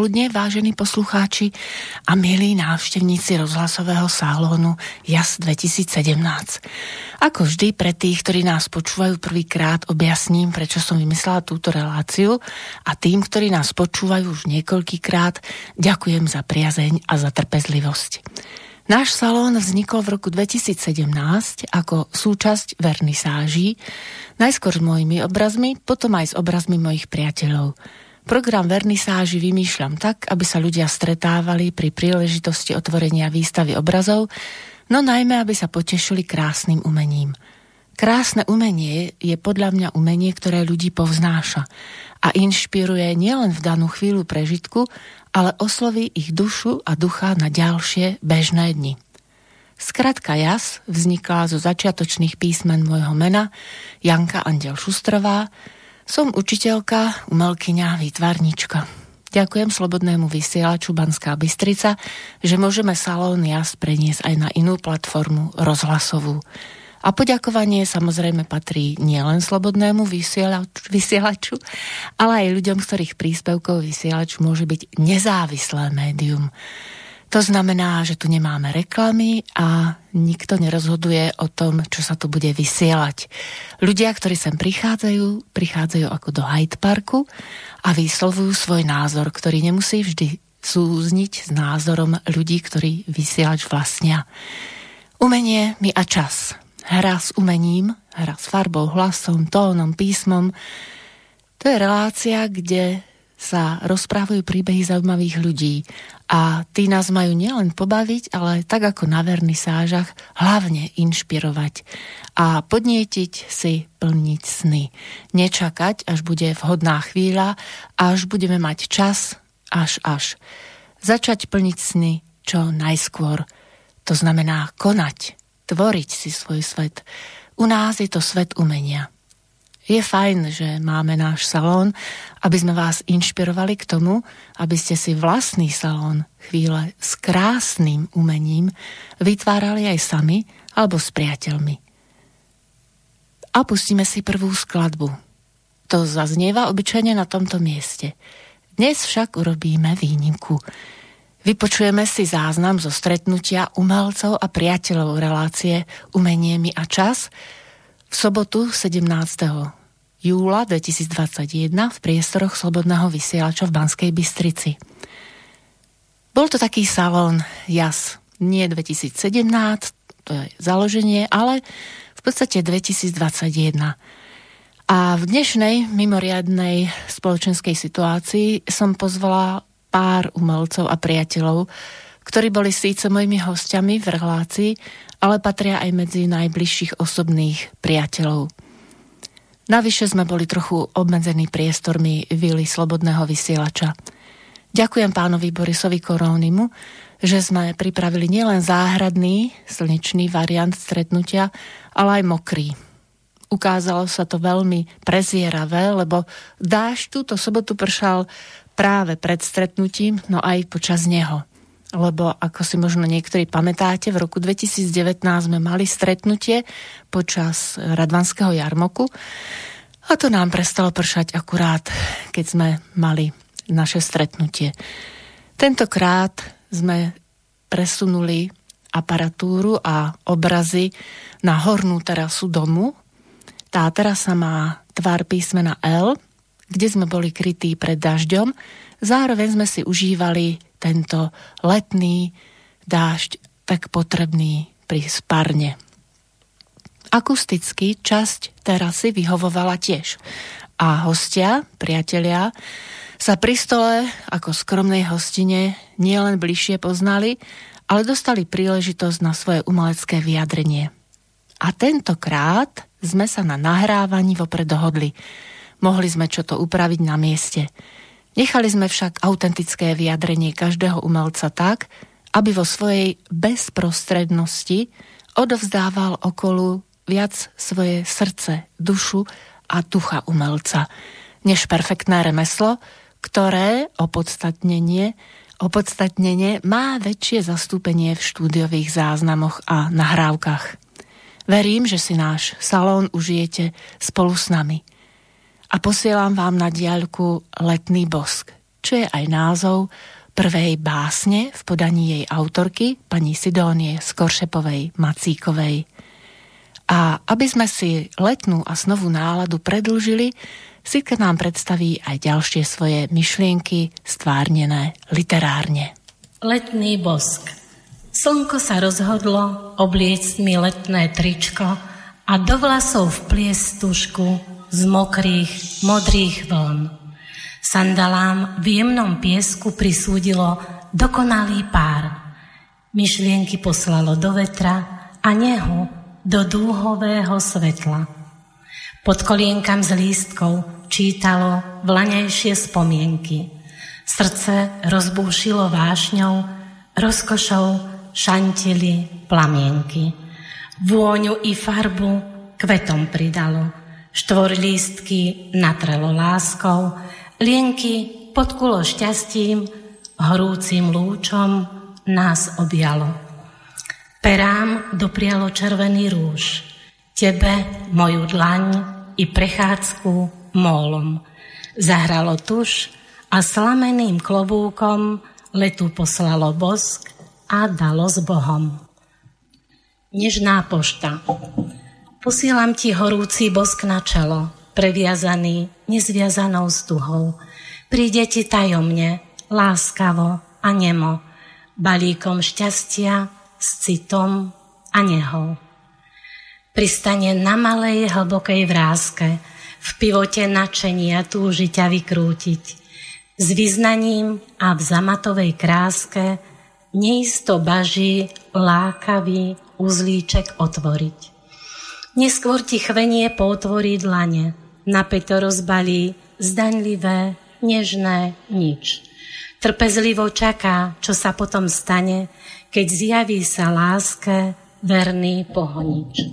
popoludne, vážení poslucháči a milí návštevníci rozhlasového salónu JAS 2017. Ako vždy, pre tých, ktorí nás počúvajú prvýkrát, objasním, prečo som vymyslela túto reláciu a tým, ktorí nás počúvajú už niekoľkýkrát, ďakujem za priazeň a za trpezlivosť. Náš salón vznikol v roku 2017 ako súčasť vernisáží, najskôr s mojimi obrazmi, potom aj s obrazmi mojich priateľov – Program vernisáži vymýšľam tak, aby sa ľudia stretávali pri príležitosti otvorenia výstavy obrazov, no najmä, aby sa potešili krásnym umením. Krásne umenie je podľa mňa umenie, ktoré ľudí povznáša a inšpiruje nielen v danú chvíľu prežitku, ale osloví ich dušu a ducha na ďalšie bežné dni. Skratka JAS vznikla zo začiatočných písmen môjho mena Janka Andel Šustrová, som učiteľka, umelkyňa, výtvarnička. Ďakujem Slobodnému vysielaču Banská Bystrica, že môžeme salón jas preniesť aj na inú platformu rozhlasovú. A poďakovanie samozrejme patrí nielen Slobodnému vysielaču, vysielaču, ale aj ľuďom, ktorých príspevkov vysielač môže byť nezávislé médium. To znamená, že tu nemáme reklamy a nikto nerozhoduje o tom, čo sa tu bude vysielať. Ľudia, ktorí sem prichádzajú, prichádzajú ako do Hyde Parku a vyslovujú svoj názor, ktorý nemusí vždy súzniť s názorom ľudí, ktorí vysielač vlastnia. Umenie mi a čas. Hra s umením, hra s farbou, hlasom, tónom, písmom. To je relácia, kde sa rozprávajú príbehy zaujímavých ľudí a tí nás majú nielen pobaviť, ale tak ako na vernisážach, hlavne inšpirovať a podnietiť si plniť sny. Nečakať, až bude vhodná chvíľa, až budeme mať čas, až až. Začať plniť sny čo najskôr. To znamená konať, tvoriť si svoj svet. U nás je to svet umenia. Je fajn, že máme náš salón, aby sme vás inšpirovali k tomu, aby ste si vlastný salón chvíle s krásnym umením vytvárali aj sami alebo s priateľmi. A pustíme si prvú skladbu. To zaznieva obyčajne na tomto mieste. Dnes však urobíme výnimku. Vypočujeme si záznam zo stretnutia umelcov a priateľov relácie Umenie mi a čas v sobotu 17 júla 2021 v priestoroch Slobodného vysielača v Banskej Bystrici. Bol to taký salón JAS, nie 2017, to je založenie, ale v podstate 2021. A v dnešnej mimoriadnej spoločenskej situácii som pozvala pár umelcov a priateľov, ktorí boli síce mojimi hostiami v relácii, ale patria aj medzi najbližších osobných priateľov. Navyše sme boli trochu obmedzení priestormi vily Slobodného vysielača. Ďakujem pánovi Borisovi Korónimu, že sme pripravili nielen záhradný, slnečný variant stretnutia, ale aj mokrý. Ukázalo sa to veľmi prezieravé, lebo dáž túto sobotu pršal práve pred stretnutím, no aj počas neho lebo ako si možno niektorí pamätáte, v roku 2019 sme mali stretnutie počas Radvanského jarmoku a to nám prestalo pršať akurát, keď sme mali naše stretnutie. Tentokrát sme presunuli aparatúru a obrazy na hornú terasu domu. Tá terasa má tvar písmena L, kde sme boli krytí pred dažďom. Zároveň sme si užívali tento letný dážď tak potrebný pri sparne. Akusticky časť terasy vyhovovala tiež. A hostia, priatelia, sa pri stole ako skromnej hostine nielen bližšie poznali, ale dostali príležitosť na svoje umelecké vyjadrenie. A tentokrát sme sa na nahrávaní vopred dohodli. Mohli sme čo to upraviť na mieste – Nechali sme však autentické vyjadrenie každého umelca tak, aby vo svojej bezprostrednosti odovzdával okolu viac svoje srdce, dušu a ducha umelca, než perfektné remeslo, ktoré opodstatnenie, opodstatnenie má väčšie zastúpenie v štúdiových záznamoch a nahrávkach. Verím, že si náš salón užijete spolu s nami – a posielam vám na diaľku letný bosk. čo je aj názov prvej básne v podaní jej autorky, pani Sidónie Skoršepovej Macíkovej. A aby sme si letnú a snovú náladu predlžili, Sitka nám predstaví aj ďalšie svoje myšlienky stvárnené literárne. Letný bosk Slnko sa rozhodlo obliecť mi letné tričko a do vlasov vpliesť tušku z mokrých, modrých vln. Sandalám v jemnom piesku prisúdilo dokonalý pár. Myšlienky poslalo do vetra a nehu do dúhového svetla. Pod kolienkam z lístkov čítalo vlaňajšie spomienky. Srdce rozbúšilo vášňou, rozkošou šantili plamienky. Vôňu i farbu kvetom pridalo. Štvorlístky natrelo láskou, Lienky podkulo šťastím, horúcim lúčom nás objalo. Perám doprialo červený rúž, tebe moju dlaň i prechádzku mólom. Zahralo tuš a slameným klobúkom letu poslalo bosk a dalo s Bohom. Nežná pošta. Posielam ti horúci bosk na čelo, previazaný nezviazanou stuhou. Príde ti tajomne, láskavo a nemo, balíkom šťastia, s citom a nehou. Pristane na malej hlbokej vrázke, v pivote načenia túži ťa vykrútiť. S vyznaním a v zamatovej kráske neisto baží lákavý uzlíček otvoriť. Neskôr ti chvenie potvorí dlane, napäto rozbalí, zdaňlivé, nežné, nič. Trpezlivo čaká, čo sa potom stane, keď zjaví sa láske verný pohonič.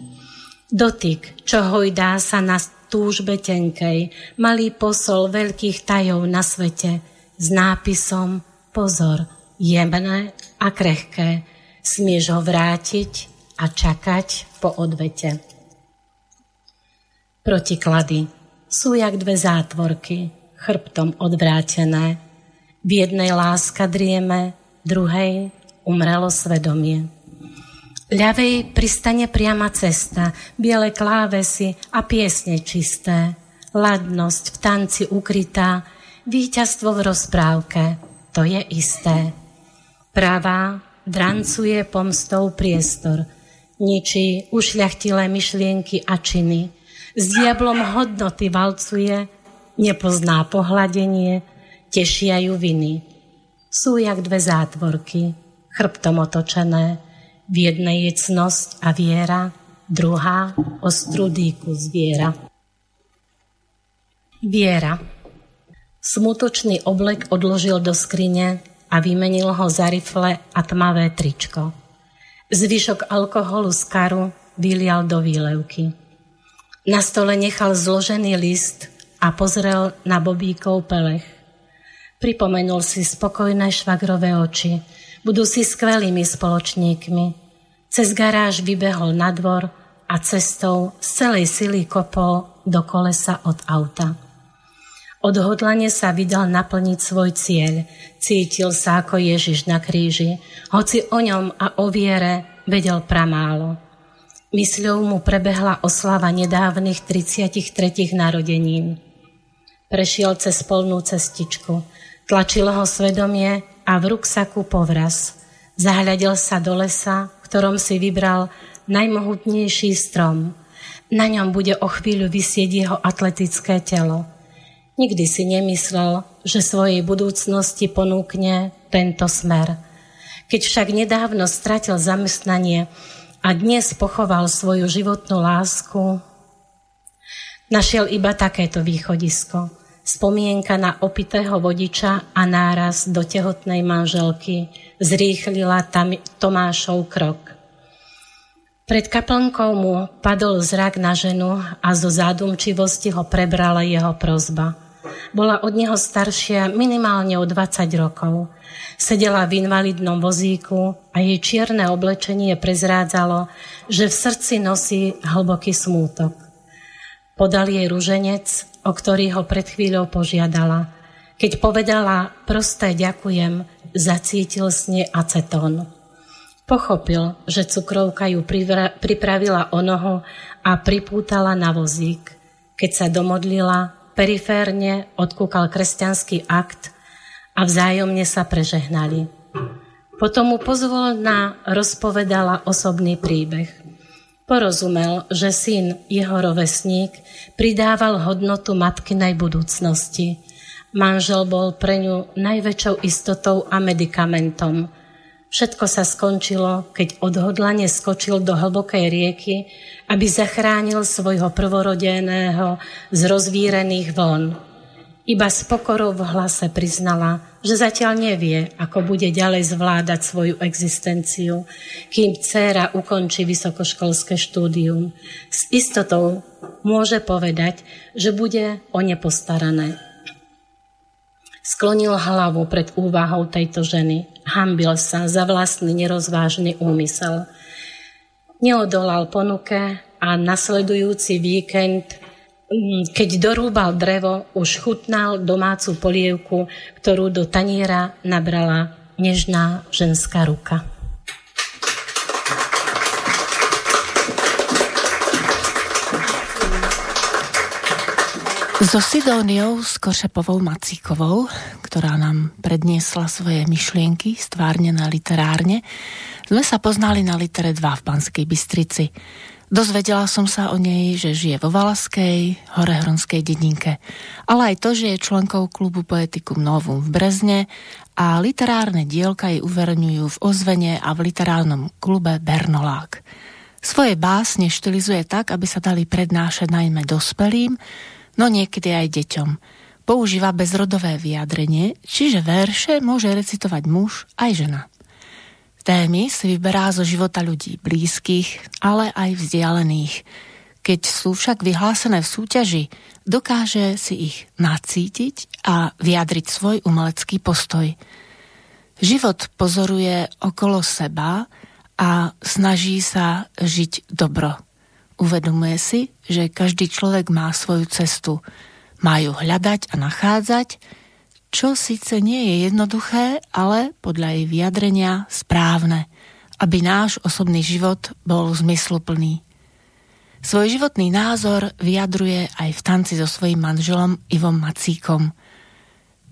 Dotyk, čo hojdá sa na túžbe tenkej, malý posol veľkých tajov na svete s nápisom Pozor, jemné a krehké, smieš ho vrátiť a čakať po odvete. Protiklady sú jak dve zátvorky, chrbtom odvrátené. V jednej láska drieme, druhej umrelo svedomie. Ľavej pristane priama cesta, biele klávesy a piesne čisté. Ladnosť v tanci ukrytá, víťazstvo v rozprávke, to je isté. Pravá drancuje pomstou priestor, ničí ušľachtilé myšlienky a činy – s diablom hodnoty valcuje, nepozná pohľadenie, tešia ju viny. Sú jak dve zátvorky, chrbtom otočené, v jednej je cnosť a viera, druhá ostrú dýku zviera. Viera. Smutočný oblek odložil do skrine a vymenil ho za rifle a tmavé tričko. Zvyšok alkoholu z karu vylial do výlevky. Na stole nechal zložený list a pozrel na Bobíkov pelech. Pripomenul si spokojné švagrové oči. Budú si skvelými spoločníkmi. Cez garáž vybehol na dvor a cestou z celej sily kopol do kolesa od auta. Odhodlane sa vydal naplniť svoj cieľ. Cítil sa ako Ježiš na kríži, hoci o ňom a o viere vedel pramálo. Mysľou mu prebehla oslava nedávnych 33. narodenín. Prešiel cez polnú cestičku. Tlačilo ho svedomie a v ruksaku povraz. Zahľadil sa do lesa, v ktorom si vybral najmohutnejší strom. Na ňom bude o chvíľu vysieť jeho atletické telo. Nikdy si nemyslel, že svojej budúcnosti ponúkne tento smer. Keď však nedávno stratil zamestnanie, a dnes pochoval svoju životnú lásku, našiel iba takéto východisko. Spomienka na opitého vodiča a náraz do tehotnej manželky zrýchlila tam Tomášov krok. Pred kaplnkou mu padol zrak na ženu a zo zádumčivosti ho prebrala jeho prozba. Bola od neho staršia minimálne o 20 rokov. Sedela v invalidnom vozíku a jej čierne oblečenie prezrádzalo, že v srdci nosí hlboký smútok. Podal jej ruženec, o ktorý ho pred chvíľou požiadala. Keď povedala prosté ďakujem, zacítil s nej acetón. Pochopil, že cukrovka ju pripravila o nohu a pripútala na vozík. Keď sa domodlila, periférne odkúkal kresťanský akt a vzájomne sa prežehnali. Potom mu pozvolná rozpovedala osobný príbeh. Porozumel, že syn, jeho rovesník, pridával hodnotu matkinej budúcnosti. Manžel bol pre ňu najväčšou istotou a medikamentom – Všetko sa skončilo, keď odhodlane skočil do hlbokej rieky, aby zachránil svojho prvorodeného z rozvírených vln. Iba s pokorou v hlase priznala, že zatiaľ nevie, ako bude ďalej zvládať svoju existenciu, kým dcéra ukončí vysokoškolské štúdium. S istotou môže povedať, že bude o ne postarané. Sklonil hlavu pred úvahou tejto ženy. Hambil sa za vlastný nerozvážny úmysel. Neodolal ponuke a nasledujúci víkend, mm, keď dorúbal drevo, už chutnal domácu polievku, ktorú do taniera nabrala nežná ženská ruka. So Sidóniou Košepovou Macíkovou, ktorá nám predniesla svoje myšlienky stvárnené literárne, sme sa poznali na litere 2 v Banskej Bystrici. Dozvedela som sa o nej, že žije vo Valaskej, Horehronskej dedinke, ale aj to, že je členkou klubu Poetikum Novum v Brezne a literárne dielka jej uverňujú v Ozvene a v literárnom klube Bernolák. Svoje básne štilizuje tak, aby sa dali prednášať najmä dospelým, no niekedy aj deťom. Používa bezrodové vyjadrenie, čiže verše môže recitovať muž aj žena. Témy si vyberá zo života ľudí blízkych, ale aj vzdialených. Keď sú však vyhlásené v súťaži, dokáže si ich nacítiť a vyjadriť svoj umelecký postoj. Život pozoruje okolo seba a snaží sa žiť dobro. Uvedomuje si, že každý človek má svoju cestu. Má ju hľadať a nachádzať, čo síce nie je jednoduché, ale podľa jej vyjadrenia správne, aby náš osobný život bol zmysluplný. Svoj životný názor vyjadruje aj v tanci so svojím manželom Ivom Macíkom.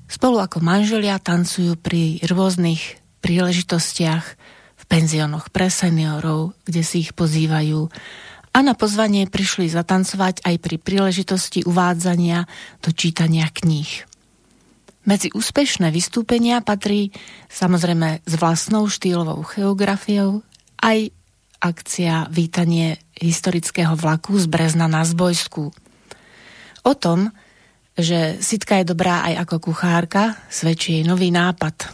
Spolu ako manželia tancujú pri rôznych príležitostiach v penziónoch pre seniorov, kde si ich pozývajú a na pozvanie prišli zatancovať aj pri príležitosti uvádzania do čítania kníh. Medzi úspešné vystúpenia patrí samozrejme s vlastnou štýlovou geografiou aj akcia Vítanie historického vlaku z Brezna na Zbojsku. O tom, že Sitka je dobrá aj ako kuchárka, svedčí jej nový nápad.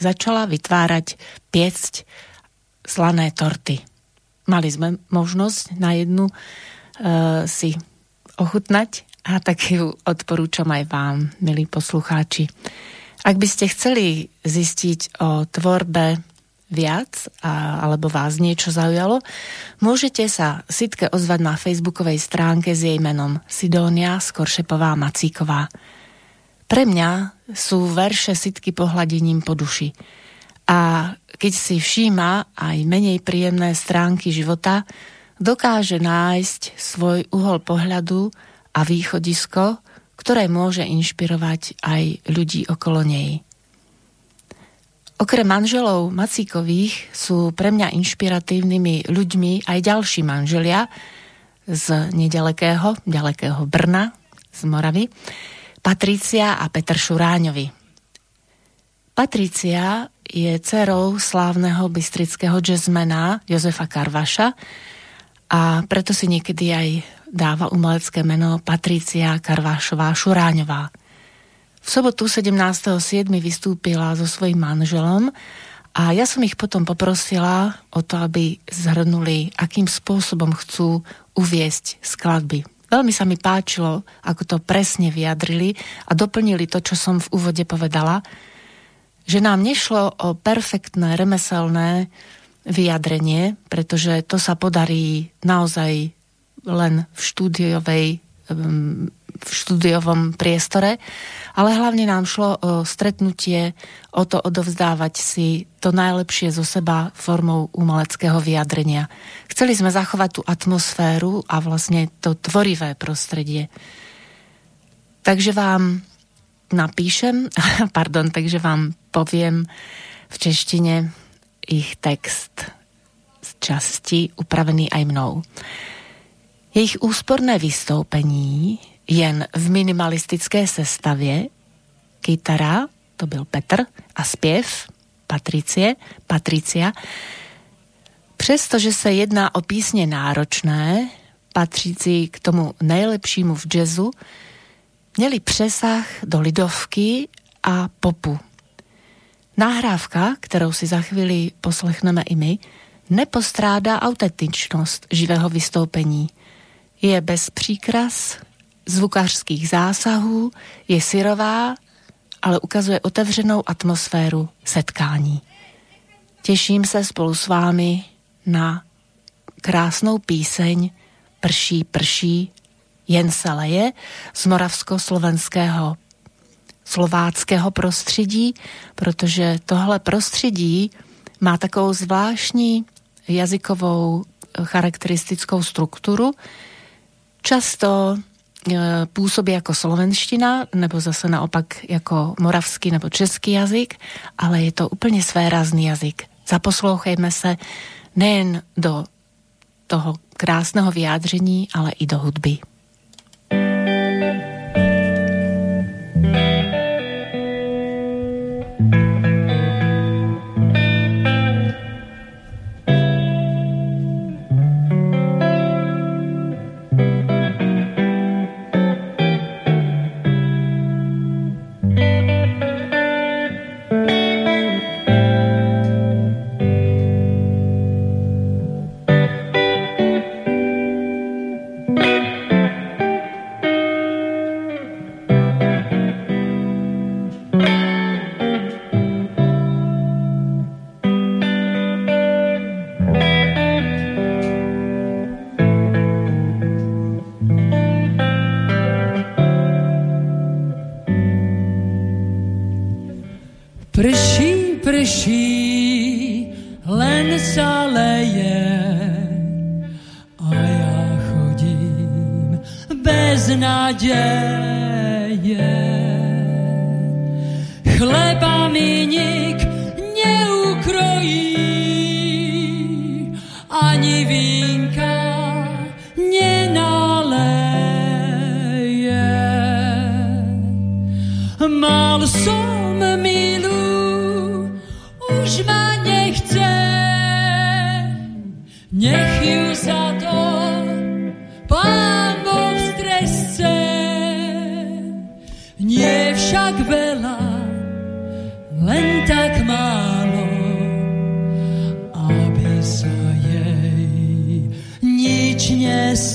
Začala vytvárať piecť slané torty. Mali sme možnosť na jednu uh, si ochutnať a tak ju odporúčam aj vám, milí poslucháči. Ak by ste chceli zistiť o tvorbe viac a, alebo vás niečo zaujalo, môžete sa Sitke ozvať na facebookovej stránke s jej menom Sidónia Skoršepová Macíková. Pre mňa sú verše Sitky pohľadením po duši. A keď si všíma aj menej príjemné stránky života, dokáže nájsť svoj uhol pohľadu a východisko, ktoré môže inšpirovať aj ľudí okolo nej. Okrem manželov Macíkových sú pre mňa inšpiratívnymi ľuďmi aj ďalší manželia z nedalekého, ďalekého Brna, z Moravy, Patricia a Petr Šuráňovi. Patricia je dcerou slávneho bystrického jazzmena Jozefa Karvaša a preto si niekedy aj dáva umelecké meno Patricia Karvášová Šuráňová. V sobotu 17.7. vystúpila so svojím manželom a ja som ich potom poprosila o to, aby zhrnuli, akým spôsobom chcú uviesť skladby. Veľmi sa mi páčilo, ako to presne vyjadrili a doplnili to, čo som v úvode povedala, že nám nešlo o perfektné remeselné vyjadrenie, pretože to sa podarí naozaj len v štúdiovej v študiovom priestore, ale hlavne nám šlo o stretnutie, o to odovzdávať si to najlepšie zo seba formou umeleckého vyjadrenia. Chceli sme zachovať tú atmosféru a vlastne to tvorivé prostredie. Takže vám napíšem, pardon, takže vám poviem v češtine ich text z časti upravený aj mnou. Jejich úsporné vystoupení jen v minimalistické sestavě, kytara, to byl Petr, a zpěv Patricie, Patricia, přestože se jedná o písně náročné, patřící k tomu nejlepšímu v jazzu, měli přesah do lidovky a popu. Nahrávka, kterou si za chvíli poslechneme i my, nepostrádá autentičnost živého vystoupení. Je bez příkras, zvukařských zásahů, je syrová, ale ukazuje otevřenou atmosféru setkání. Těším se spolu s vámi na krásnou píseň Prší, prší, jen se leje z moravsko-slovenského slováckého prostředí, protože tohle prostředí má takovou zvláštní jazykovou charakteristickou strukturu. Často e, působí jako slovenština, nebo zase naopak jako moravský nebo český jazyk, ale je to úplně svérazný jazyk. Zaposlouchejme se nejen do toho krásného vyjádření, ale i do hudby.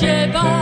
si bola.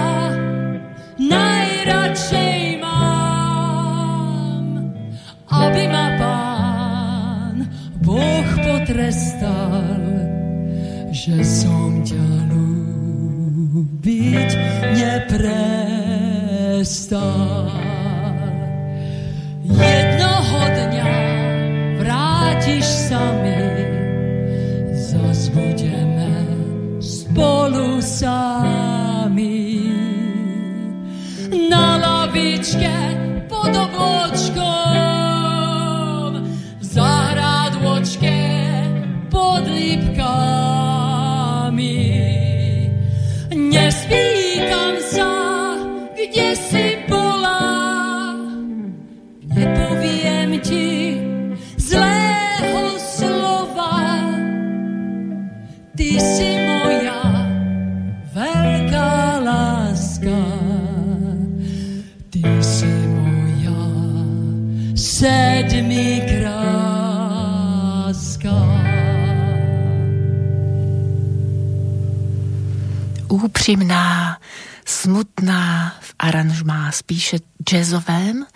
Jazzovém,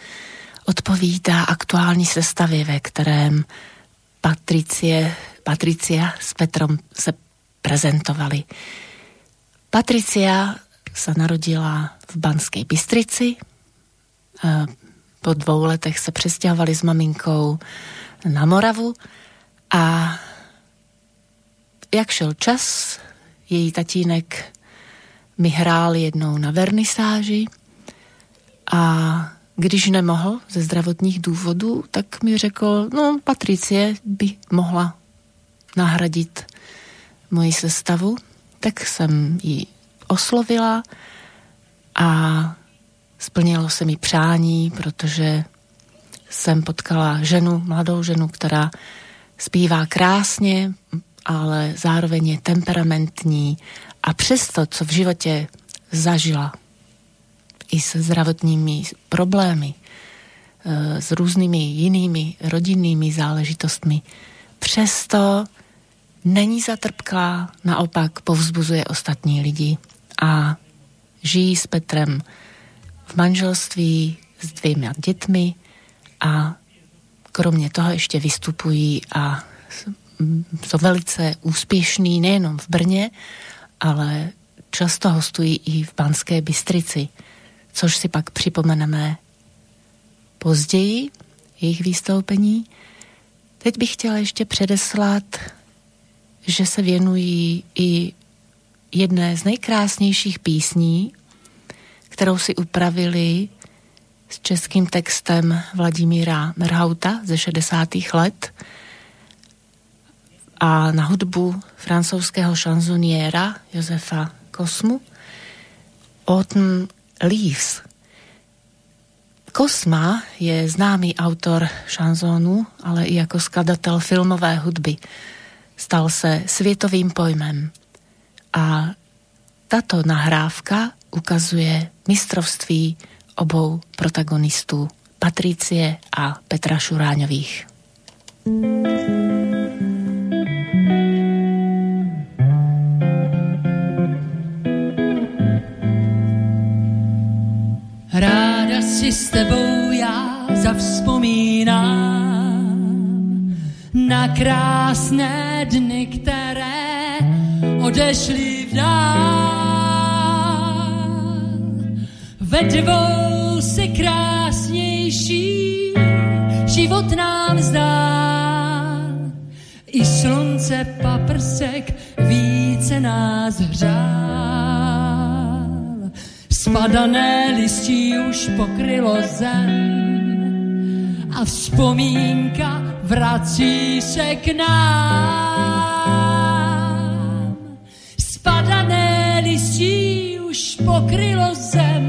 odpovídá aktuální sestavě, ve kterém Patricie, Patricia s Petrom se prezentovali. Patricia sa narodila v Banskej Bystrici. Po dvou letech se přestěhovali s maminkou na Moravu a jak šel čas, její tatínek mi hrál jednou na vernisáži a když nemohl ze zdravotních důvodů, tak mi řekl, no Patricie by mohla nahradit moji sestavu, tak jsem ji oslovila a splnilo se mi přání, protože jsem potkala ženu, mladou ženu, která zpívá krásně, ale zároveň je temperamentní a přesto, co v životě zažila, i se zdravotními problémy, e, s různými jinými rodinnými záležitostmi, přesto není zatrpklá, naopak povzbuzuje ostatní lidi a žijí s Petrem v manželství s dvěma dětmi a kromě toho ještě vystupují a jsou velice úspěšní nejenom v Brně, ale často hostují i v Banské Bystrici, což si pak připomeneme později, jejich vystoupení. Teď bych chtěla ještě předeslat, že se věnují i jedné z nejkrásnějších písní, kterou si upravili s českým textem Vladimíra Merhauta ze 60. let a na hudbu francouzského šanzoniéra Josefa Kosmu Autumn Leaves. Kosma je známý autor šanzónu, ale i jako skladatel filmové hudby. Stal se světovým pojmem. A tato nahrávka ukazuje mistrovství obou protagonistů Patricie a Petra Šuráňových. Ráda si s tebou já zavzpomínám na krásné dny, které odešli v dál. Ve dvou si krásnější život nám zdá. I slunce paprsek více nás hřál. Spadané listí už pokrylo zem a vzpomínka vrací se k nám. Spadané listí už pokrylo zem,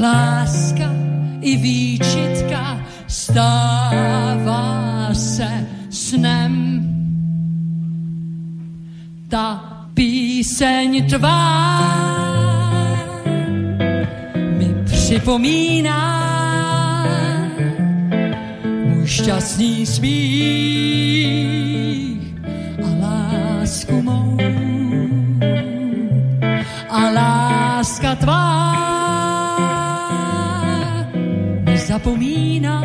láska i výčitka stává se snem. Ta píseň tvá připomíná můj šťastný smích a lásku mou. A láska tvá nezapomíná,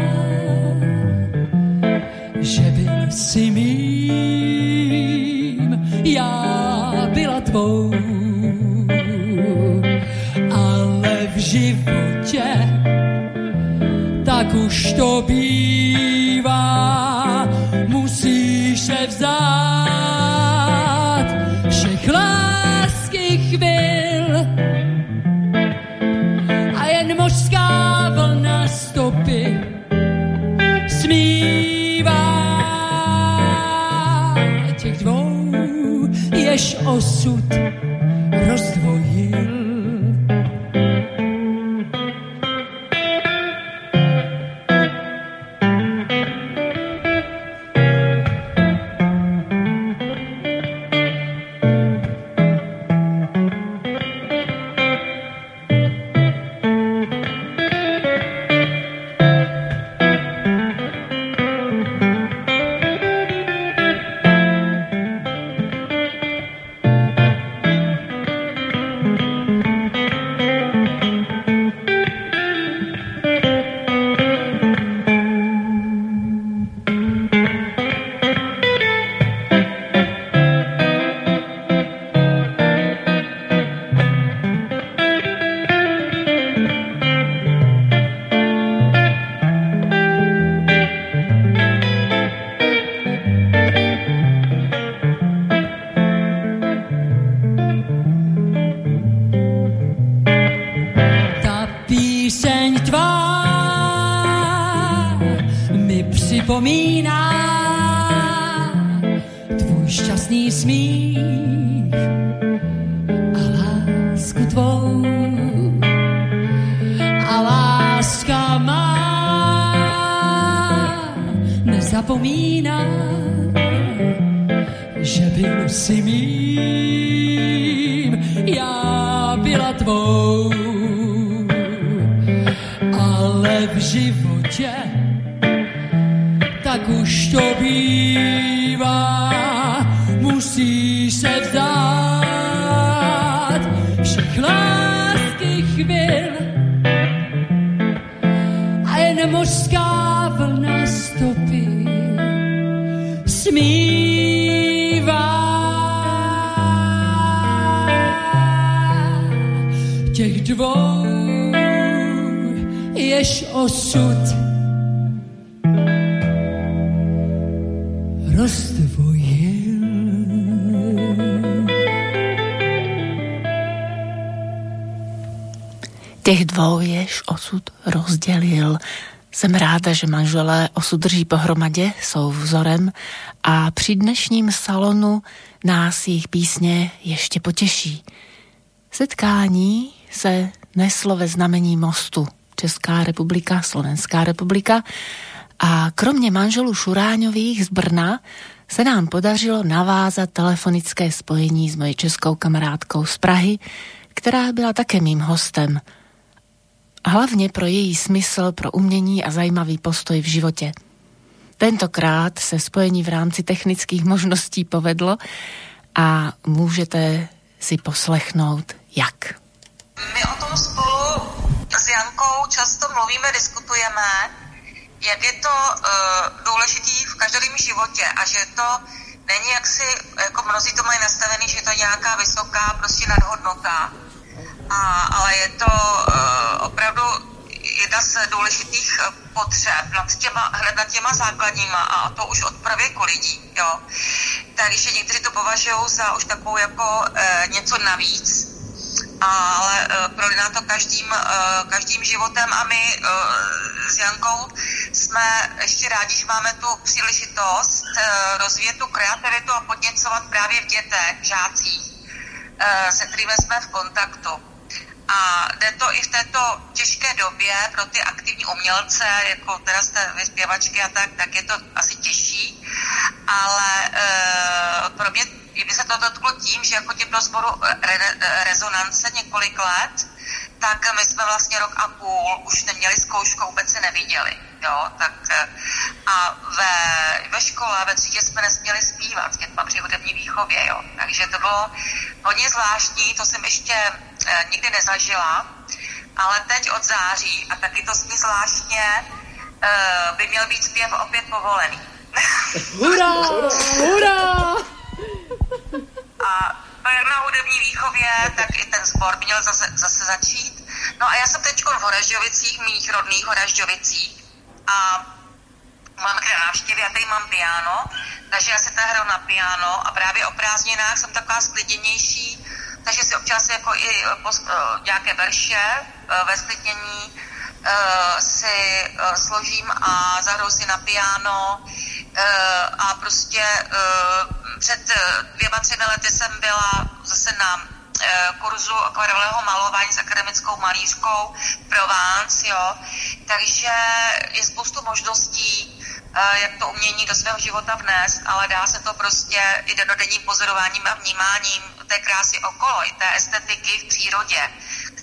že byl si mým, já byla tvou. To bývá, musíš se vzdát všech lásky chvil a jen mořská vlna stopy smívá těch dvou, jež osud rozdvojil. Že manželé osud drží pohromadě, jsou vzorem a při dnešním salonu nás jejich písně ještě potěší. Setkání se neslo ve znamení mostu Česká republika, Slovenská republika a kromě manželů Šuráňových z Brna se nám podařilo navázat telefonické spojení s mojej českou kamarádkou z Prahy, která byla také mým hostem. Hlavně pro její smysl pro umění a zajímavý postoj v životě. Tentokrát se spojení v rámci technických možností povedlo a můžete si poslechnout jak. My o tom spolu s Jankou často mluvíme, diskutujeme jak je to uh, důležitý v každém životě a že to není jaksi, jako mnozí to mají nastavený, že to je nějaká vysoká prostě nadhodnota, a, ale je to uh, opravdu jedna z důležitých eh, potřeb nad těma, hned nad těma základníma a to už od pravěku lidí, jo. Takže někteří to považují za už takovou jako uh, něco navíc, ale uh, prolíná to každým, uh, každým životem a my uh, s Jankou jsme ještě rádi, že máme tu příležitost uh, rozvíjet tu kreativitu a podněcovat právě v dětech, žácích, uh, se kterými jsme v kontaktu. A jde to i v této těžké době pro ty aktivní umělce, jako teda jste vyspěvačky a tak, tak je to asi těžší, ale uh, pro mě by se to dotklo tím, že jako tím do sboru re, rezonance několik let, tak my jsme vlastně rok a půl už neměli zkoušku, vůbec se neviděli. Jo, tak a ve, ve škole, ve třídě jsme nesměli zpívat s dětma při hudební výchově, jo. Takže to bylo hodně zvláštní, to jsem ještě e, nikdy nezažila, ale teď od září, a taky to zní zvláštně, e, by měl být zpěv opět povolený. Hurá, hurá! A jak na hudební výchově, tak i ten sport měl zase, zase začít. No a já jsem teď v Horažďovicích, mých rodných Horažďovicích a mám kde návštěvy, já tady mám piano, takže já si tady hraju na piano a právě o prázdninách jsem taková skliděnější, takže si občas jako i pos, uh, nějaké verše uh, ve sklidnění si složím a zahraju si na piano a prostě před dvěma, třemi lety jsem byla zase na kurzu akvarelového malování s akademickou malířkou Provence, jo. Takže je spoustu možností, jak to umění do svého života vnést, ale dá se to prostě i denodenním pozorováním a vnímáním té krásy okolo, i té estetiky v přírodě.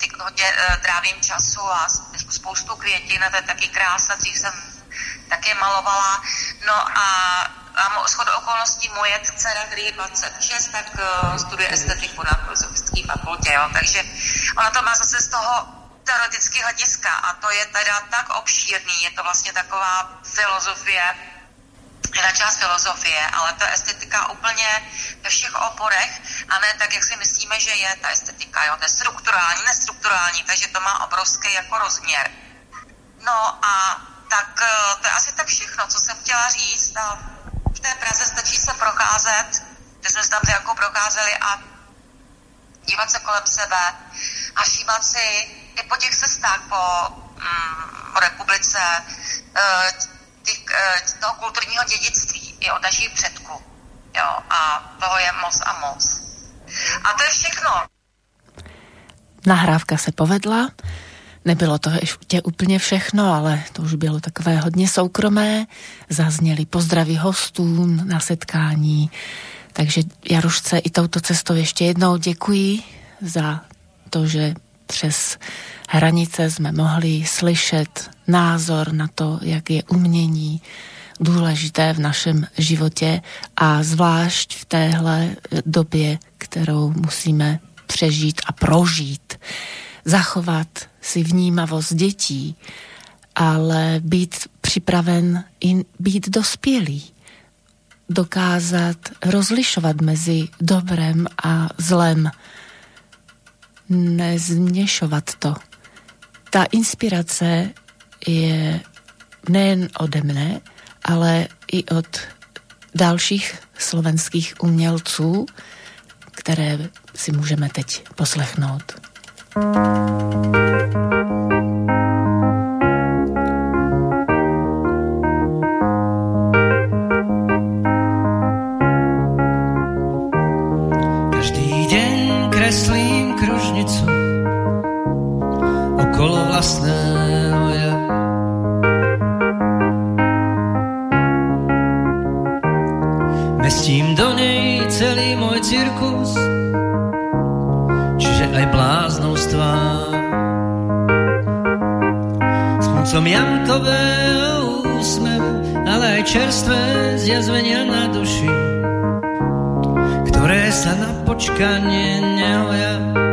Teď hodně trávím času a spoustu květin a to je taky krása, dřív jsem také malovala. No a a shodou okolností moje dcera, který je 26, tak uh, studuje estetiku na filozofické fakultě, jo. takže ona to má zase z toho teoretického hlediska a to je teda tak obšírný, je to vlastně taková filozofie, jedna část filozofie, ale ta estetika úplně ve všech oporech a ne tak, jak si myslíme, že je ta estetika, jo, to je strukturální, nestrukturální, takže to má obrovský jako rozměr. No a tak eh, to je asi tak všechno, co jsem chtěla říct a té Praze stačí se procházet, kde jsme se tam jako procházeli a dívat se kolem sebe a všímat si i po těch cestách po, mm, republice, e, těch, eh, toho kulturního dědictví, i od našich předků. Jo, a toho je moc a moc. A to je všechno. Nahrávka se povedla. Nebylo to ještě úplně všechno, ale to už bylo takové hodně soukromé. Zazněly pozdravy hostů na setkání. Takže Jarušce i touto cestou ještě jednou děkuji za to, že přes hranice jsme mohli slyšet názor na to, jak je umění důležité v našem životě a zvlášť v téhle době, kterou musíme přežít a prožít. Zachovat si vnímavost dětí, ale být připraven i být dospělý. Dokázat rozlišovat mezi dobrem a zlem. Nezměšovat to. Ta inspirace je nejen ode mne, ale i od dalších slovenských umělců, které si můžeme teď poslechnout. Každý S puncom Jankového úsmevu, ale aj čerstvé zjazvenia na duši, ktoré sa na počkanie nehoja.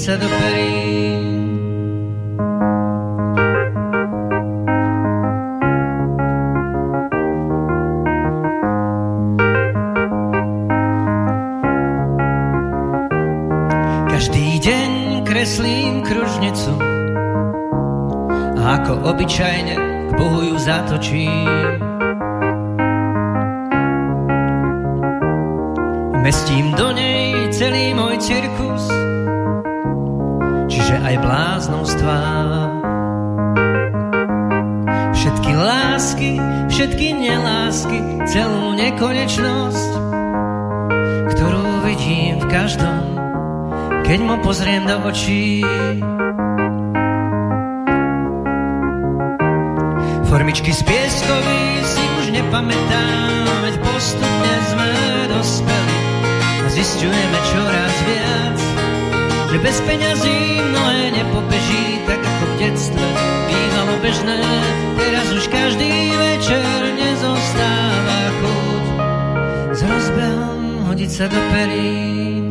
Sa do. Každý deň kreslím kružnicu a ako obyčajne k Bohu ju zatočím. Celú nekonečnosť, ktorú vidím v každom keď mu pozriem do očí. Formičky z pieskový si už nepamätám, veď postupne sme dospeli a zistujeme čoraz viac, že bez peňazí mnohé nepobeží, tak ako v detstve bývalo bežné. Teraz už každý večer nezostáva rozbehom hodiť sa do perín.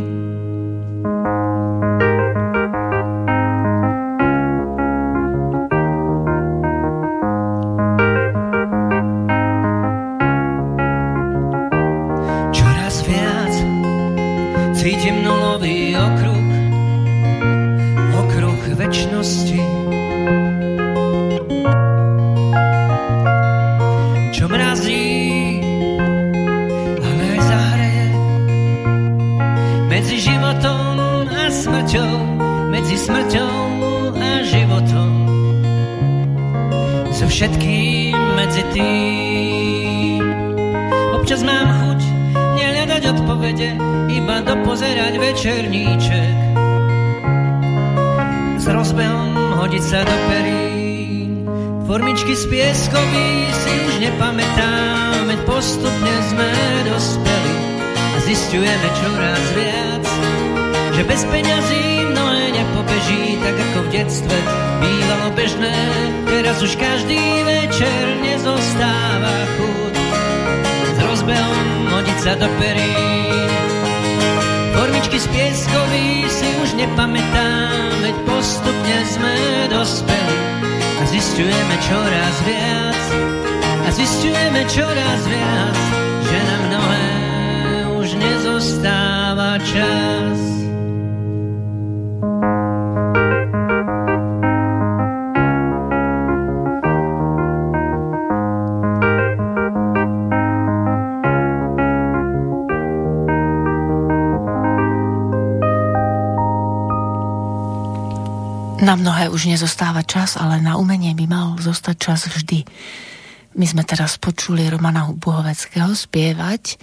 Sme teraz počuli Romana Buhoveckého spievať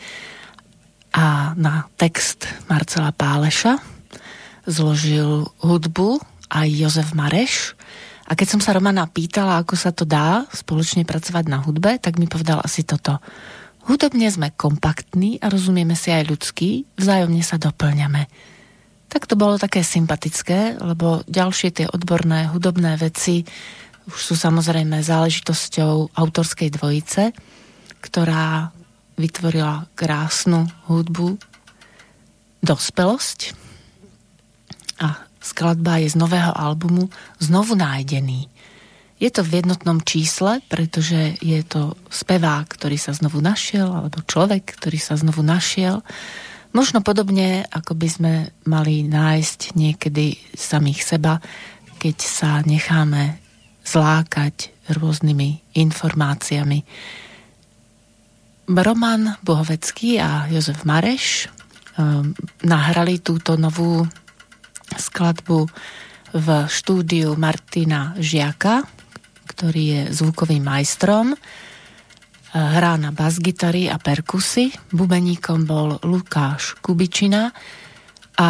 a na text Marcela Páleša zložil hudbu aj Jozef Mareš. A keď som sa Romana pýtala, ako sa to dá spoločne pracovať na hudbe, tak mi povedal asi toto. Hudobne sme kompaktní a rozumieme si aj ľudský, vzájomne sa doplňame. Tak to bolo také sympatické, lebo ďalšie tie odborné hudobné veci už sú samozrejme záležitosťou autorskej dvojice, ktorá vytvorila krásnu hudbu Dospelosť a skladba je z nového albumu Znovu nájdený. Je to v jednotnom čísle, pretože je to spevák, ktorý sa znovu našiel, alebo človek, ktorý sa znovu našiel Možno podobne, ako by sme mali nájsť niekedy samých seba, keď sa necháme zlákať rôznymi informáciami. Roman Bohovecký a Jozef Mareš um, nahrali túto novú skladbu v štúdiu Martina Žiaka, ktorý je zvukovým majstrom hrá na basgitary a perkusy. Bubeníkom bol Lukáš Kubičina a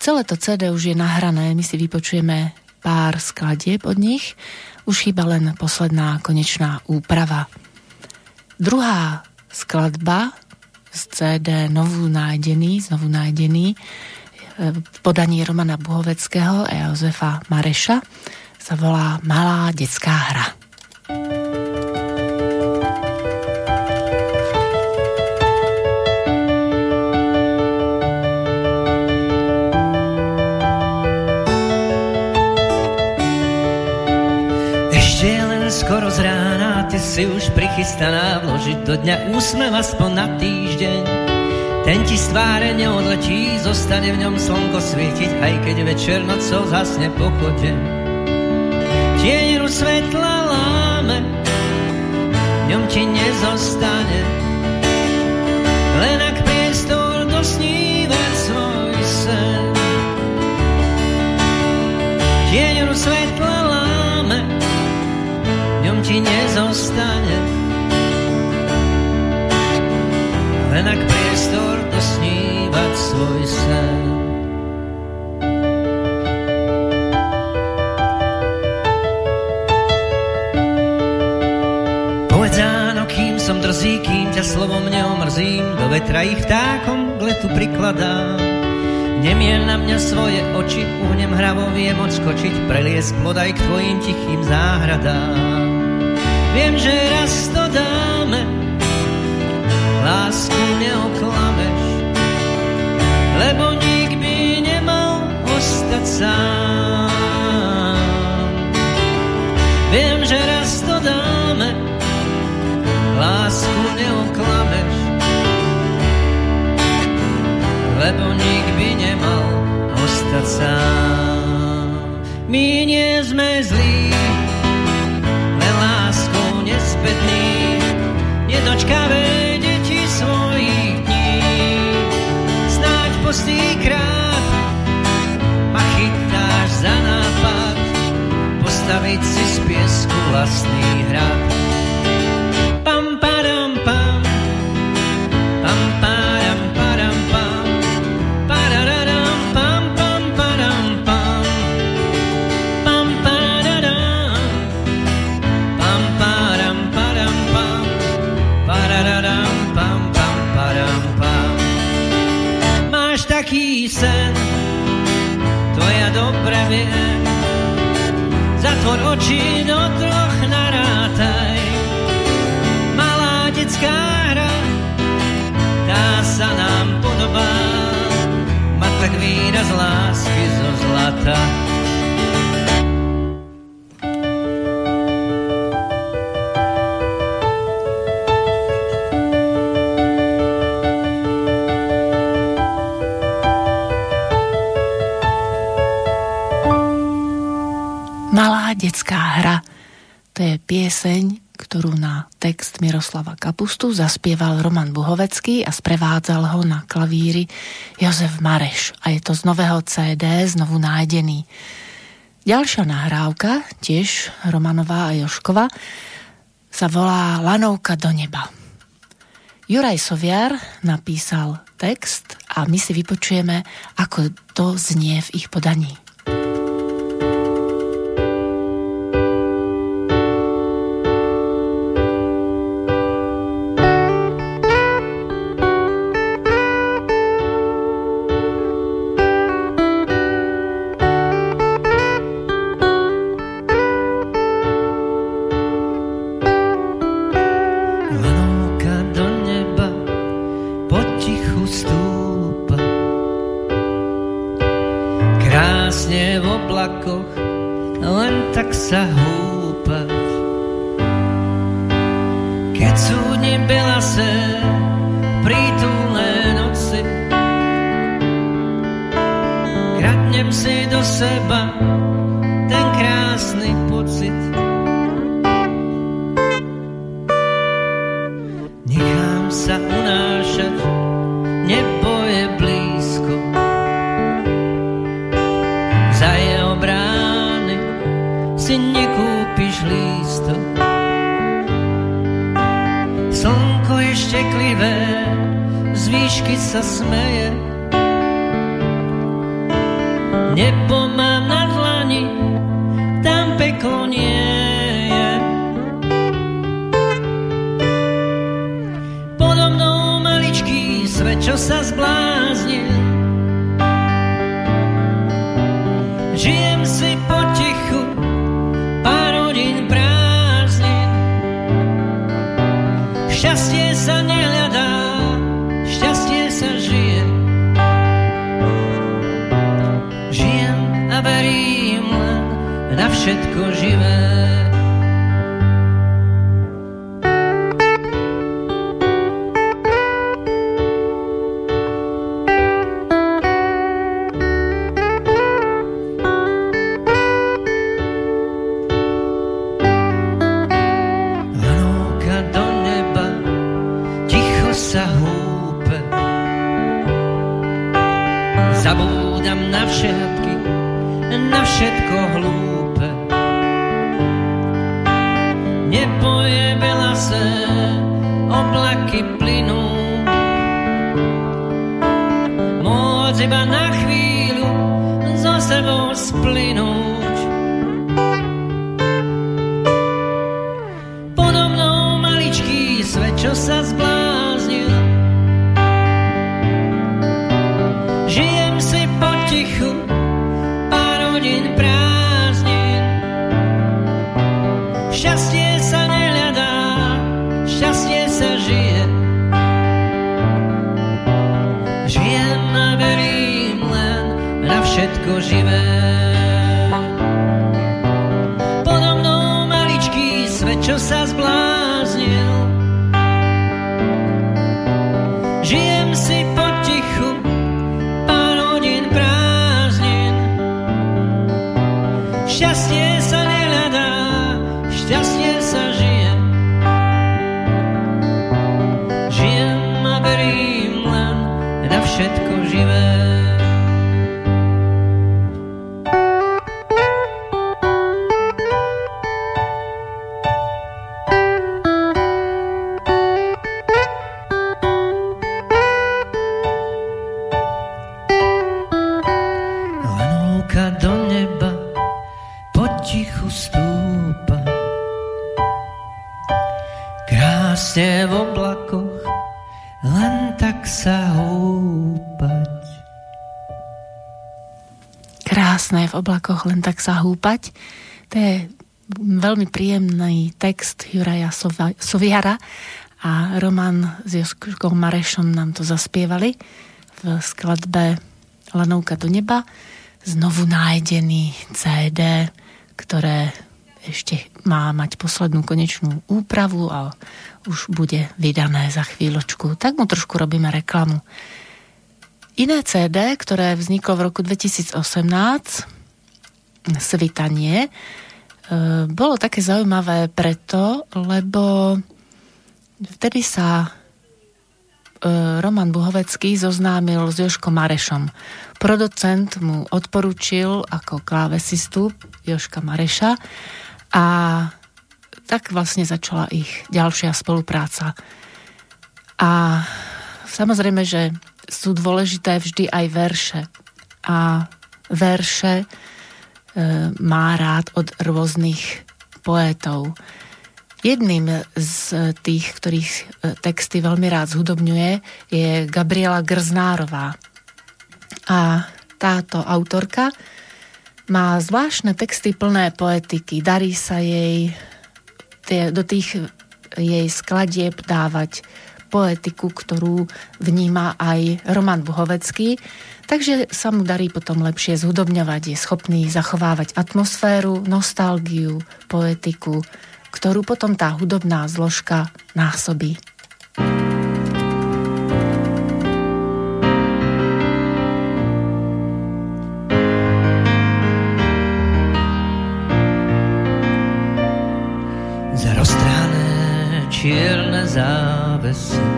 celé to CD už je nahrané. My si vypočujeme pár skladieb od nich. Už chýba len posledná konečná úprava. Druhá skladba z CD Novú nájdený, znovu nájdený v podaní Romana Buhoveckého a Jozefa Mareša sa volá Malá detská hra. thank you si už prichystaná vložiť do dňa úsmev aspoň na týždeň. Ten ti z tváre neodletí, zostane v ňom slnko svietiť, aj keď večer nocou zhasne pochode. Tieňru svetla láme, v ňom ti nezostane, len ak priestor dosnívať svoj sen. Tieňru svetla ti nezostane. Len ak priestor dosnívať svoj sen. Kým ťa slovom neomrzím, do vetra ich vtákom k letu prikladám. Nemiel na mňa svoje oči, uhnem hravo viem odskočiť, preliesť plodaj k tvojim tichým záhradám. Viem, že raz to dáme, lásku neoklameš, lebo nik by nemal ostať sám. Viem, že raz to dáme, lásku neoklameš, lebo nik by nemal ostať sám. My nie sme zlí, spätný, nedočkavé deti svojich dní. Snáď postýkrát ma chytáš za nápad, postaviť si z piesku vlastný hrad. Sen, to ja dobre viem. Zatvor oči do troch narátaj. Malá detská hra, tá sa nám podobá. Má tak výraz lásky zo zlata. Detská hra. To je pieseň, ktorú na text Miroslava Kapustu zaspieval Roman Buhovecký a sprevádzal ho na klavíri Jozef Mareš. A je to z nového CD, znovu nájdený. Ďalšia nahrávka, tiež Romanová a Joškova, sa volá Lanovka do neba. Juraj Soviar napísal text a my si vypočujeme, ako to znie v ich podaní. Sa húpať. To je veľmi príjemný text Juraja Soviara a Roman s Joškou Marešom nám to zaspievali v skladbe Lanovka do neba. Znovu nájdený CD, ktoré ešte má mať poslednú konečnú úpravu a už bude vydané za chvíľočku. Tak mu trošku robíme reklamu. Iné CD, ktoré vzniklo v roku 2018, svitanie bolo také zaujímavé preto, lebo vtedy sa E, Roman Buhovecký zoznámil s Joškom Marešom. Producent mu odporučil ako klávesistu Joška Mareša a tak vlastne začala ich ďalšia spolupráca. A samozrejme, že sú dôležité vždy aj verše. A verše e, má rád od rôznych poétov. Jedným z tých, ktorých e, texty veľmi rád zhudobňuje, je Gabriela Grznárová. A táto autorka má zvláštne texty plné poetiky. Darí sa jej tie, do tých jej skladieb dávať poetiku, ktorú vníma aj Roman Buhovecký, takže sa mu darí potom lepšie zhudobňovať. Je schopný zachovávať atmosféru, nostalgiu, poetiku, ktorú potom tá hudobná zložka násobí. Za roztráne čierne závesy do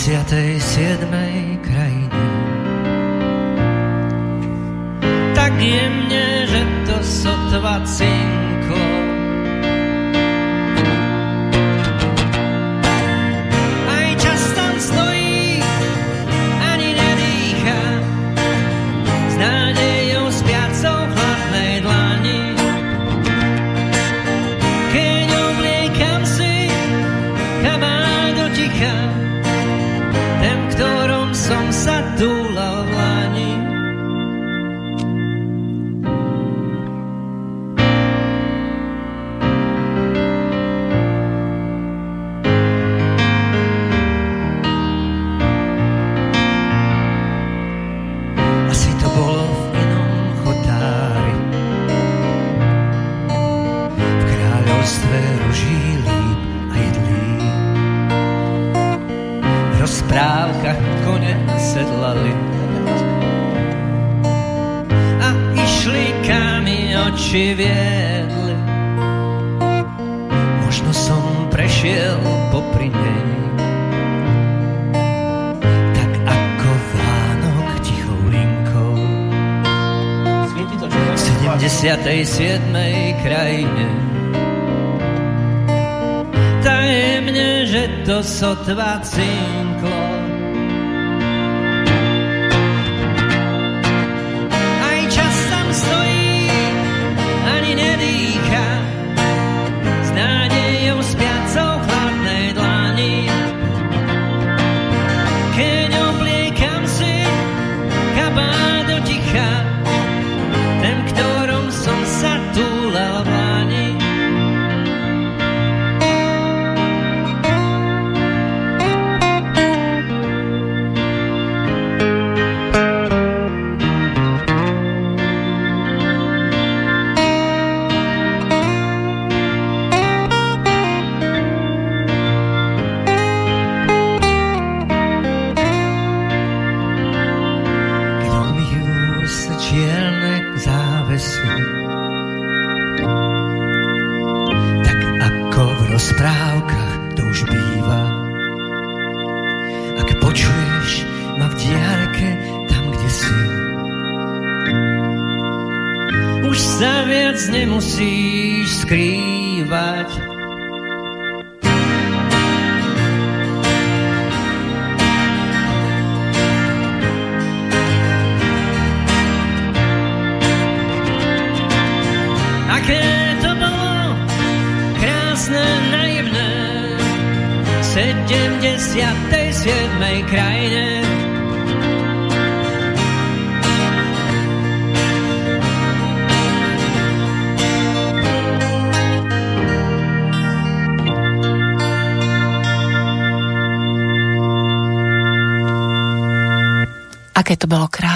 57. krajine. Tak jemne, že to sotva cink 77. krajine. Tajemne, že to sotva cinklo.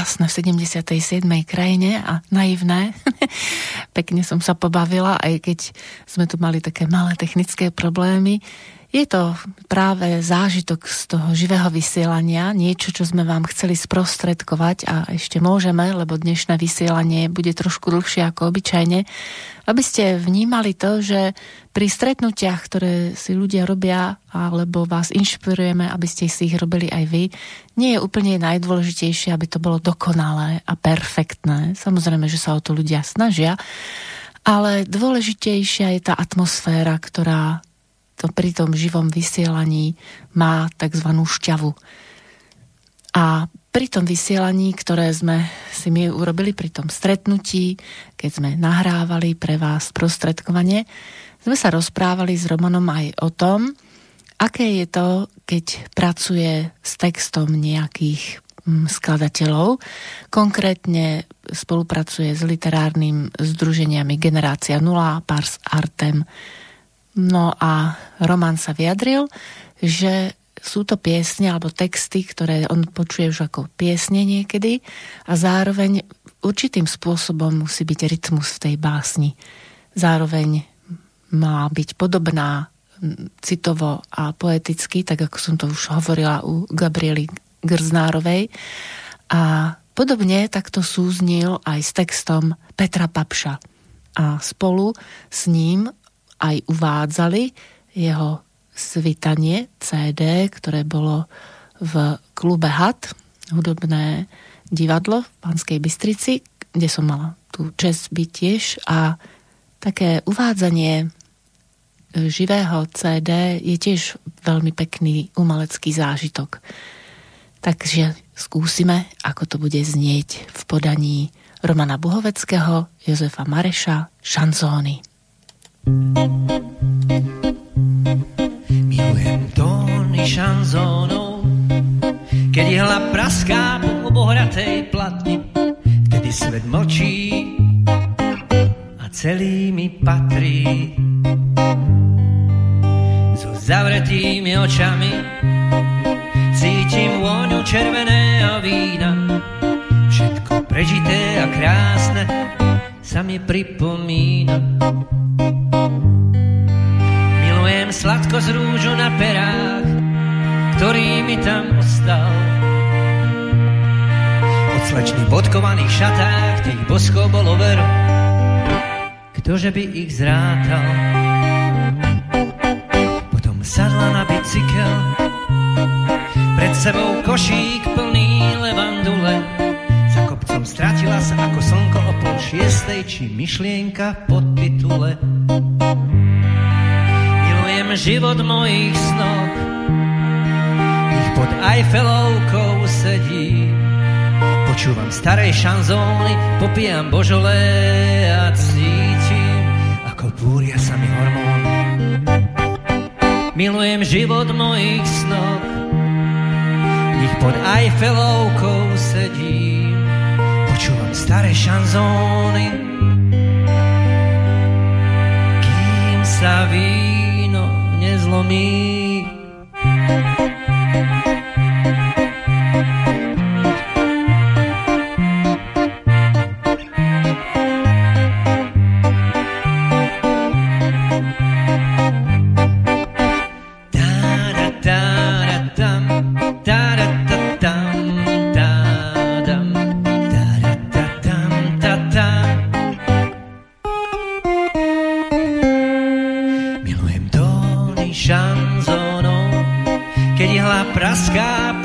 Krásne v 77. krajine a naivné. Pekne som sa pobavila, aj keď sme tu mali také malé technické problémy. Je to práve zážitok z toho živého vysielania, niečo, čo sme vám chceli sprostredkovať a ešte môžeme, lebo dnešné vysielanie bude trošku dlhšie ako obyčajne, aby ste vnímali to, že pri stretnutiach, ktoré si ľudia robia, alebo vás inšpirujeme, aby ste si ich robili aj vy, nie je úplne najdôležitejšie, aby to bolo dokonalé a perfektné. Samozrejme, že sa o to ľudia snažia, ale dôležitejšia je tá atmosféra, ktorá to pri tom živom vysielaní má tzv. šťavu. A pri tom vysielaní, ktoré sme si my urobili pri tom stretnutí, keď sme nahrávali pre vás prostredkovanie, sme sa rozprávali s Romanom aj o tom, aké je to, keď pracuje s textom nejakých mm, skladateľov. Konkrétne spolupracuje s literárnym združeniami Generácia 0, Pars Artem, No a Roman sa vyjadril, že sú to piesne alebo texty, ktoré on počuje už ako piesne niekedy a zároveň určitým spôsobom musí byť rytmus v tej básni. Zároveň má byť podobná citovo a poeticky, tak ako som to už hovorila u Gabriely Grznárovej. A podobne takto súznil aj s textom Petra Papša. A spolu s ním aj uvádzali jeho svitanie CD, ktoré bolo v klube HAT, hudobné divadlo v Panskej Bystrici, kde som mala tú čest byť tiež a také uvádzanie živého CD je tiež veľmi pekný umelecký zážitok. Takže skúsime, ako to bude znieť v podaní Romana Buhoveckého, Jozefa Mareša, šanzóny. Milujem tóny šanzónov, keď hla praská po obohratej platni, vtedy svet mlčí a celý mi patrí. So zavretými očami cítim vôňu červeného vína, všetko prežité a krásne sa mi pripomína. Sladko z rúžu na perách, ktorý mi tam ostal. Od slečny bodkovaných šatách, tých boskov bolo vero, ktože by ich zrátal. Potom sadla na bicykel, pred sebou košík plný levandule, Stratila sa ako slnko o pol šiestej, či myšlienka pod titule. Život mojich snov, ich pod Eiffelovkou sedí. Počúvam starej šanzóny, popijam božole a cítim, ako búria sa mi hormón. Milujem život mojich snov, ich pod Eiffelovkou sedí staré šanzóny, kým sa zlomí.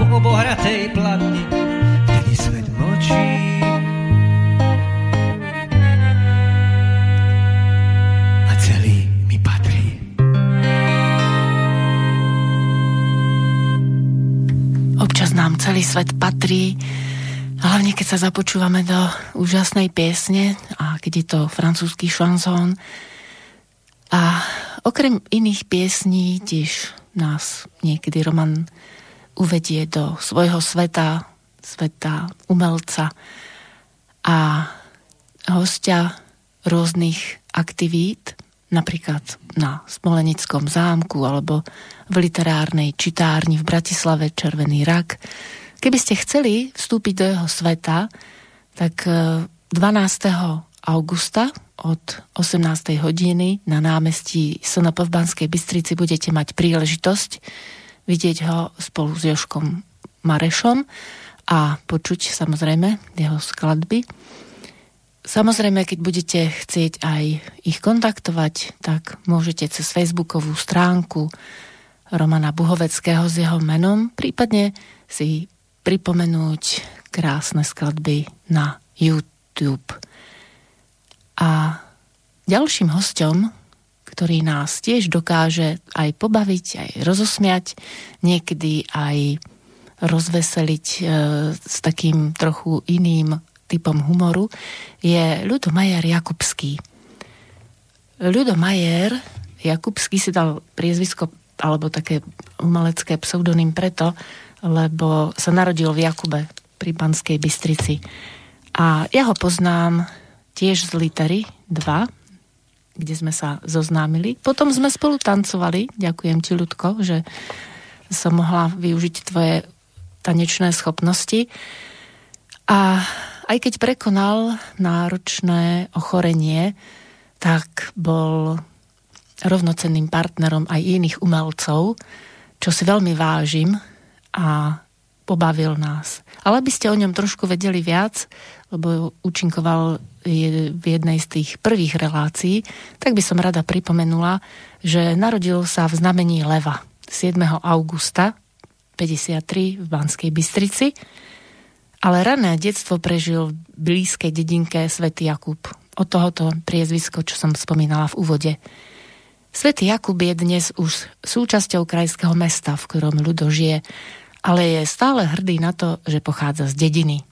Víno nezlomí. sa započúvame do úžasnej piesne a keď je to francúzsky šanzón. A okrem iných piesní tiež nás niekedy Roman uvedie do svojho sveta, sveta umelca a hostia rôznych aktivít, napríklad na Smolenickom zámku alebo v literárnej čitárni v Bratislave Červený rak, Keby ste chceli vstúpiť do jeho sveta, tak 12. E, augusta od 18. hodiny na námestí SNP v Banskej Bystrici budete mať príležitosť vidieť ho spolu s Joškom Marešom a počuť samozrejme jeho skladby. Samozrejme, keď budete chcieť aj ich kontaktovať, tak môžete cez facebookovú stránku Romana Buhoveckého s jeho menom, prípadne si pripomenúť krásne skladby na YouTube. A ďalším hostom, ktorý nás tiež dokáže aj pobaviť, aj rozosmiať, niekedy aj rozveseliť e, s takým trochu iným typom humoru, je Ľudo Majer Jakubský. Ľudo Majer Jakubský si dal priezvisko alebo také umelecké pseudonym preto, lebo sa narodil v Jakube pri Banskej Bystrici. A ja ho poznám tiež z litery 2, kde sme sa zoznámili. Potom sme spolu tancovali. Ďakujem ti, Ľudko, že som mohla využiť tvoje tanečné schopnosti. A aj keď prekonal náročné ochorenie, tak bol rovnocenným partnerom aj iných umelcov, čo si veľmi vážim a pobavil nás. Ale aby ste o ňom trošku vedeli viac, lebo účinkoval v jednej z tých prvých relácií, tak by som rada pripomenula, že narodil sa v znamení Leva 7. augusta 53 v Banskej Bystrici ale rané detstvo prežil v blízkej dedinke Svetý Jakub. O tohoto priezvisko, čo som spomínala v úvode. Svetý Jakub je dnes už súčasťou krajského mesta, v ktorom ľudo žije, ale je stále hrdý na to, že pochádza z dediny.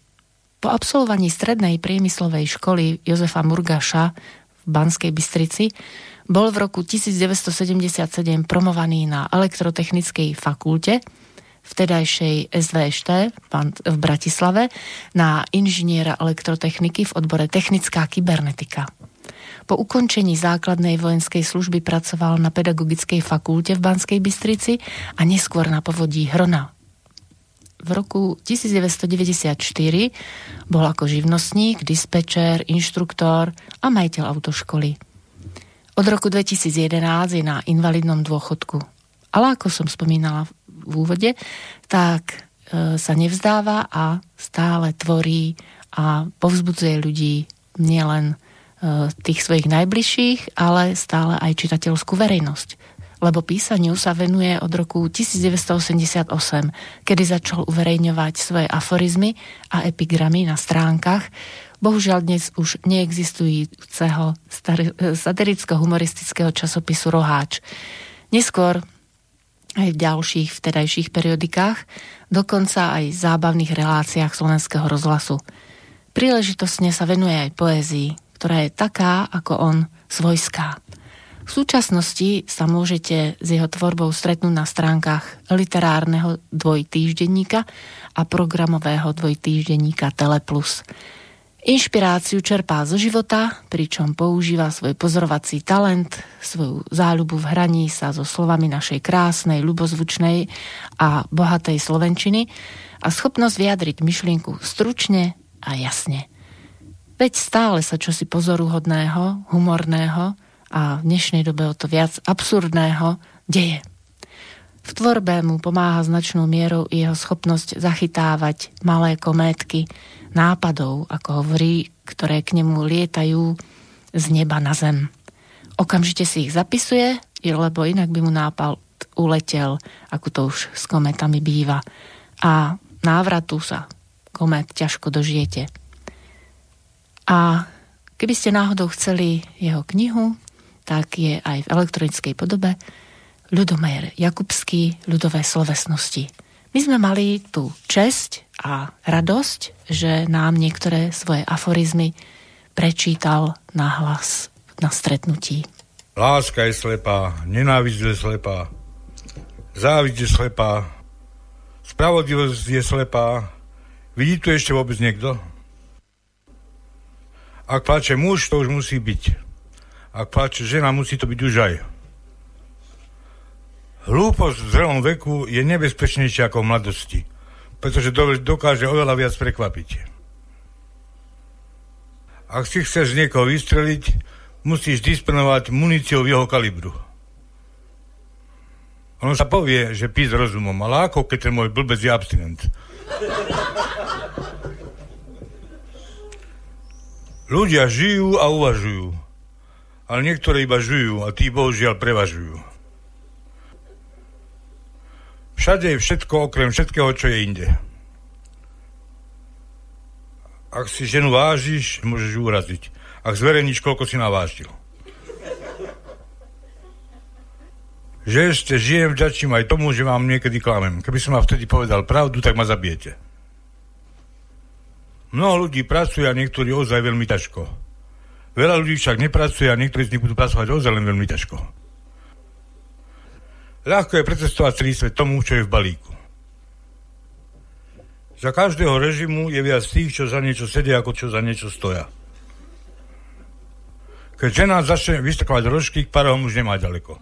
Po absolvovaní strednej priemyslovej školy Jozefa Murgaša v Banskej Bystrici bol v roku 1977 promovaný na elektrotechnickej fakulte vtedajšej SVŠT v Bratislave na inžiniera elektrotechniky v odbore technická kybernetika. Po ukončení základnej vojenskej služby pracoval na pedagogickej fakulte v Banskej Bystrici a neskôr na povodí Hrona. V roku 1994 bol ako živnostník, dispečer, inštruktor a majiteľ autoškoly. Od roku 2011 je na invalidnom dôchodku. Ale ako som spomínala v úvode, tak e, sa nevzdáva a stále tvorí a povzbudzuje ľudí nielen e, tých svojich najbližších, ale stále aj čitateľskú verejnosť. Lebo písaniu sa venuje od roku 1988, kedy začal uverejňovať svoje aforizmy a epigramy na stránkach, bohužiaľ dnes už neexistujúceho satiricko-humoristického časopisu Roháč. Neskôr aj v ďalších vtedajších periodikách, dokonca aj v zábavných reláciách slovenského rozhlasu. Príležitostne sa venuje aj poézii, ktorá je taká ako on svojská. V súčasnosti sa môžete s jeho tvorbou stretnúť na stránkach literárneho dvojtýždenníka a programového dvojtýždenníka Teleplus. Inšpiráciu čerpá zo života, pričom používa svoj pozorovací talent, svoju záľubu v hraní sa so slovami našej krásnej, ľubozvučnej a bohatej slovenčiny a schopnosť vyjadriť myšlienku stručne a jasne. Veď stále sa čosi pozoruhodného, humorného a v dnešnej dobe o to viac absurdného deje. V tvorbe mu pomáha značnou mierou jeho schopnosť zachytávať malé kométky, nápadov, ako hovorí, ktoré k nemu lietajú z neba na zem. Okamžite si ich zapisuje, lebo inak by mu nápad uletel, ako to už s kometami býva. A návratu sa komet ťažko dožijete. A keby ste náhodou chceli jeho knihu, tak je aj v elektronickej podobe Ľudomer Jakubský ľudové slovesnosti. My sme mali tú česť a radosť, že nám niektoré svoje aforizmy prečítal na hlas na stretnutí. Láska je slepá, nenávisť je slepá, závisť je slepá, spravodlivosť je slepá. Vidí tu ešte vôbec niekto? Ak plače muž, to už musí byť. Ak plače žena, musí to byť už aj. Hlúposť v zrelom veku je nebezpečnejšia ako v mladosti. pretože dokáže oveľa viac prekvapiť. Ak si chceš niekoho vystreliť, musíš disponovať muníciou jeho kalibru. On sa povie, že pís rozumom, ale ako keď ten môj blbec je abstinent. Ľudia žijú a uvažujú, ale niektorí iba žijú a tí bohužiaľ prevažujú. Všade je všetko okrem všetkého, čo je inde. Ak si ženu vážiš, môžeš ju uraziť. Ak zverejníš, koľko si navážil. Že ešte žijem, vďačím aj tomu, že vám niekedy klamem. Keby som vám vtedy povedal pravdu, tak ma zabijete. Mnoho ľudí pracuje a niektorí ozaj veľmi ťažko. Veľa ľudí však nepracuje a niektorí z nich budú pracovať ozaj len veľmi ťažko. Ľahko je pretestovať celý svet tomu, čo je v balíku. Za každého režimu je viac tých, čo za niečo sedia, ako čo za niečo stoja. Keď žena začne vystrkovať rožky, k parom už nemá ďaleko.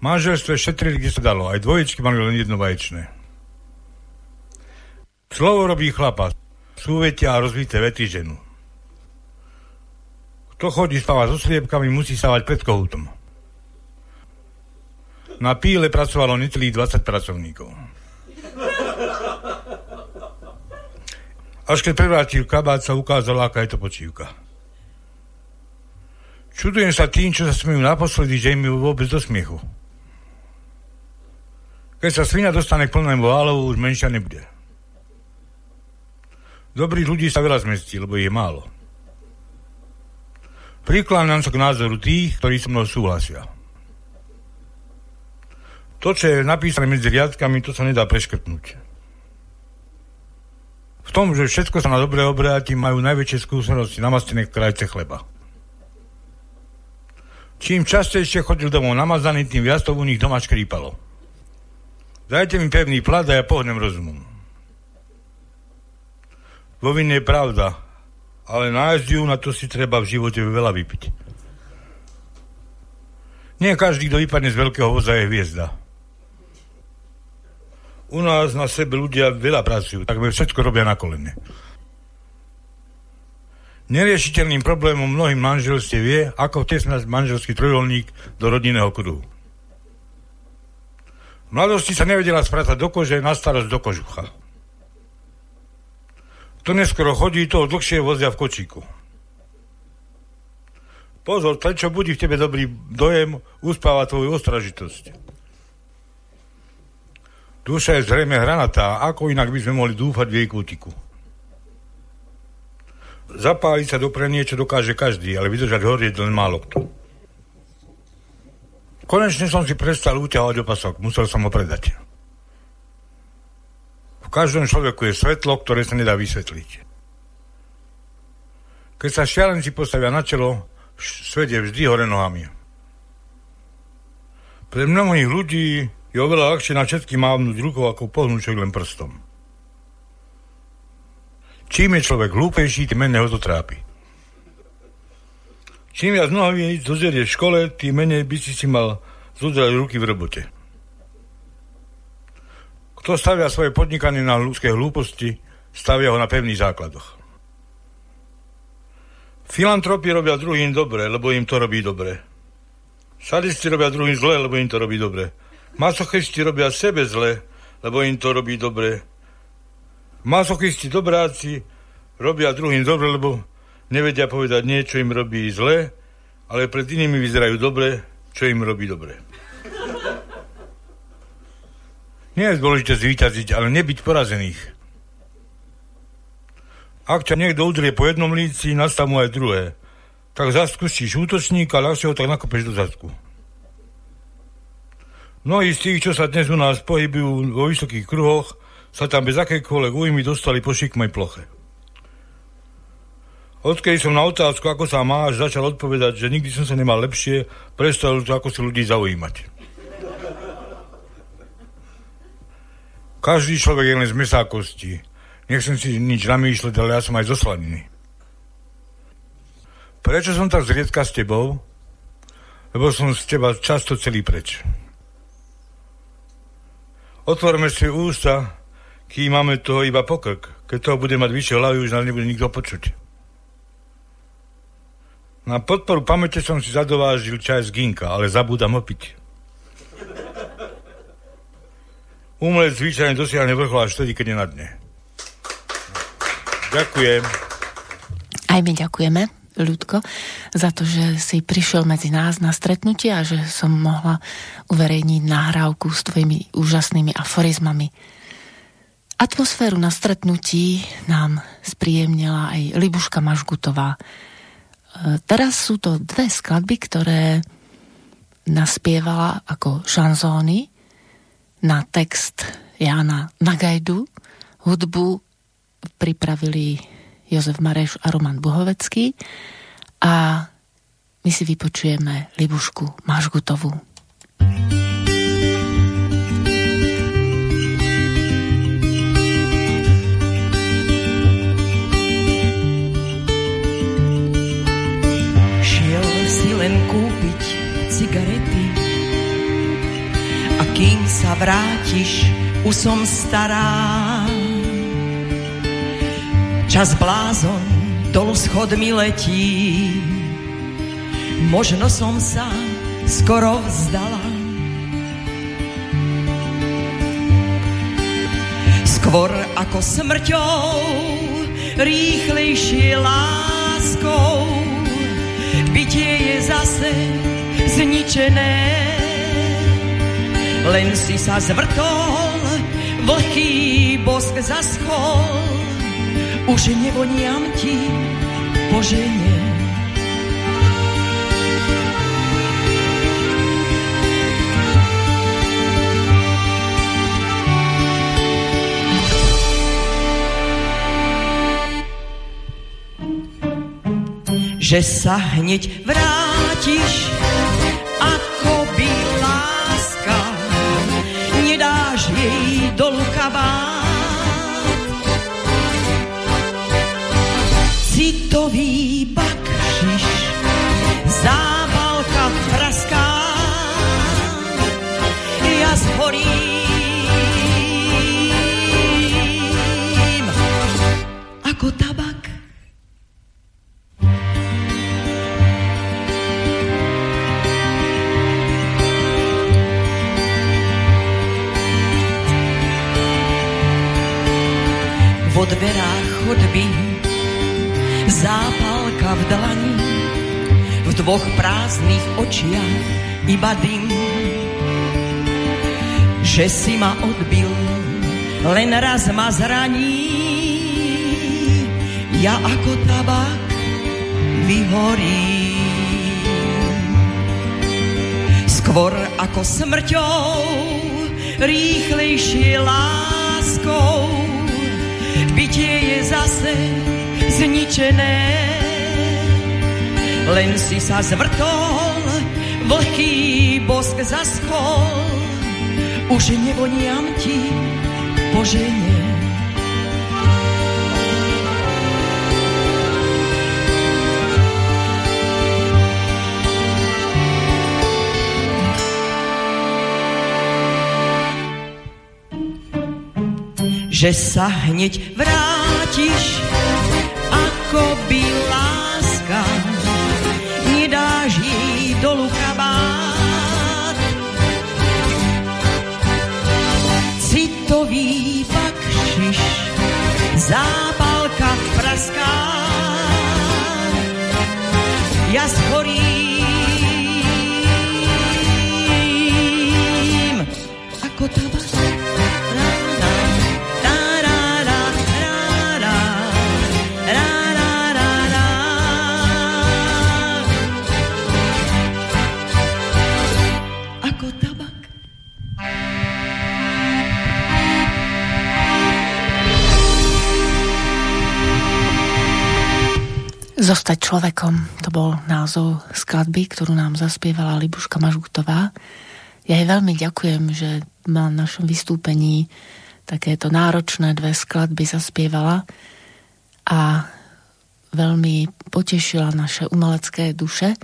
Manželstve šetrili, kde sa dalo. Aj dvojičky mali len jedno vaječné. Slovo robí chlapa. Súvetia a rozvité vety ženu. Kto chodí spávať so sliepkami, musí stávať pred kohútom. Na píle pracovalo necelých 20 pracovníkov. Až keď prevrátil kabát, sa ukázala, aká je to počívka. Čudujem sa tým, čo sa smejú naposledy, že im vôbec do smiechu. Keď sa svina dostane k plnému válovu, už menšia nebude. Dobrých ľudí sa veľa zmestí, lebo je málo. Prikláňam sa k názoru tých, ktorí so mnou súhlasia. To, čo je napísané medzi riadkami, to sa nedá preškrtnúť. V tom, že všetko sa na dobre obráti, majú najväčšie skúsenosti namastené krajce chleba. Čím častejšie chodil domov namazaný, tým viac to u nich doma škrípalo. Dajte mi pevný plat a ja pohnem rozumom. Vo vine je pravda, ale nájsť ju na to si treba v živote veľa vypiť. Nie každý, kto vypadne z veľkého voza, je hviezda. U nás na sebe ľudia veľa pracujú, tak všetko robia na kolene. Neriešiteľným problémom mnohým manželstiev je, ako vtesnať manželský trojolník do rodinného kruhu. V mladosti sa nevedela spracať do kože, na starosť do kožucha. To neskoro chodí, to dlhšie vozia v kočíku. Pozor, prečo budí v tebe dobrý dojem, uspáva tvoju ostražitosť. Duša je zrejme hranatá, ako inak by sme mohli dúfať v jej kútiku. Zapáliť sa dopre niečo dokáže každý, ale vydržať horieť len málo kto. Konečne som si prestal uťahovať opasok, musel som ho predať. Každom človeku je svetlo, ktoré sa nedá vysvetliť. Keď sa šialenci postavia na čelo, svet je vždy hore nohami. Pre mnohých ľudí je oveľa ľahšie na všetky mávnuť rukou, ako pohnúť len prstom. Čím je človek hlúpejší, tým menej ho to trápi. Čím viac nohaví zozerie v škole, tým menej by si si mal zodrať ruky v robote. Kto stavia svoje podnikanie na ľudské hlúposti, stavia ho na pevných základoch. Filantropi robia druhým dobre, lebo im to robí dobre. Sadisti robia druhým zle, lebo im to robí dobre. Masochisti robia sebe zle, lebo im to robí dobre. Masochisti dobráci robia druhým dobre, lebo nevedia povedať niečo im robí zle, ale pred inými vyzerajú dobre, čo im robí dobre. Nie je dôležité zvýťaziť, ale nebyť porazených. Ak ťa niekto udrie po jednom líci, nastav mu aj druhé. Tak zaskúšíš útočníka, ľahšie ho tak nakopeš do zadku. Mnohí z tých, čo sa dnes u nás pohybujú vo vysokých kruhoch, sa tam bez akékoľvek újmy dostali po šikmej ploche. Odkedy som na otázku, ako sa máš, začal odpovedať, že nikdy som sa nemal lepšie, prestal to, ako si ľudí zaujímať. Každý človek je len z mesákosti. Nechcem si nič namýšľať, ale ja som aj zo. Prečo som tak zriedka s tebou? Lebo som z teba často celý preč. Otvorme si ústa, kým máme toho iba pokrk. Keď toho bude mať vyššie hlavy, už nás nebude nikto počuť. Na podporu pamäte som si zadovážil čaj z ginka, ale zabúdam opiť. Umelec zvyčajne dosiahne vrchol až vtedy, keď je na dne. Ďakujem. Aj my ďakujeme, Ľudko, za to, že si prišiel medzi nás na stretnutie a že som mohla uverejniť nahrávku s tvojimi úžasnými aforizmami. Atmosféru na stretnutí nám spríjemnila aj Libuška Mažgutová. E, teraz sú to dve skladby, ktoré naspievala ako šanzóny na text Jána Nagajdu. Hudbu pripravili Jozef Mareš a Roman Buhovecký a my si vypočujeme Libušku Mažgutovú. Šiel sa vrátiš, už som stará. Čas blázon dolu schodmi letí, možno som sa skoro vzdala. Skôr ako smrťou, rýchlejšie láskou, bytie je zase zničené. Len si sa zvrtol, vlhký bosk zaschol, už nevoniam ti poženie. Že sa hneď vrátiš, jej dolu kabát. Citový bakšiš, zábalka praská, ja zhorím chodby zápalka v dlani, v dvoch prázdnych očiach iba dym. Že si ma odbil, len raz ma zraní, ja ako tabak vyhorím. Skôr ako smrťou, rýchlejšie láskou, bytie je zase zničené. Len si sa zvrtol, vlhký bosk zaschol, už nevoniam ti poženie. Že sa hneď vrátiš, ako by láska, nedáš jej dolu kabát. Citový bakšiš, zápalka praská, ja zhorím Zostať človekom, to bol názov skladby, ktorú nám zaspievala Libuška Mažutová. Ja jej veľmi ďakujem, že ma na našom vystúpení takéto náročné dve skladby zaspievala a veľmi potešila naše umelecké duše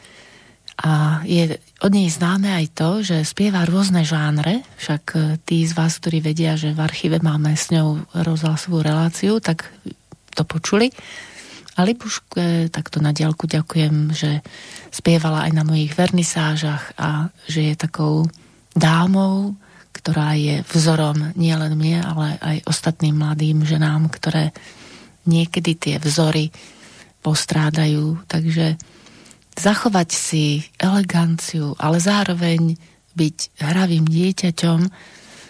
A je od nej známe aj to, že spieva rôzne žánre, však e, tí z vás, ktorí vedia, že v archíve máme s ňou rozhlasovú reláciu, tak to počuli. A Libuške takto na diálku ďakujem, že spievala aj na mojich vernisážach a že je takou dámou, ktorá je vzorom nielen mne, ale aj ostatným mladým ženám, ktoré niekedy tie vzory postrádajú. Takže zachovať si eleganciu, ale zároveň byť hravým dieťaťom,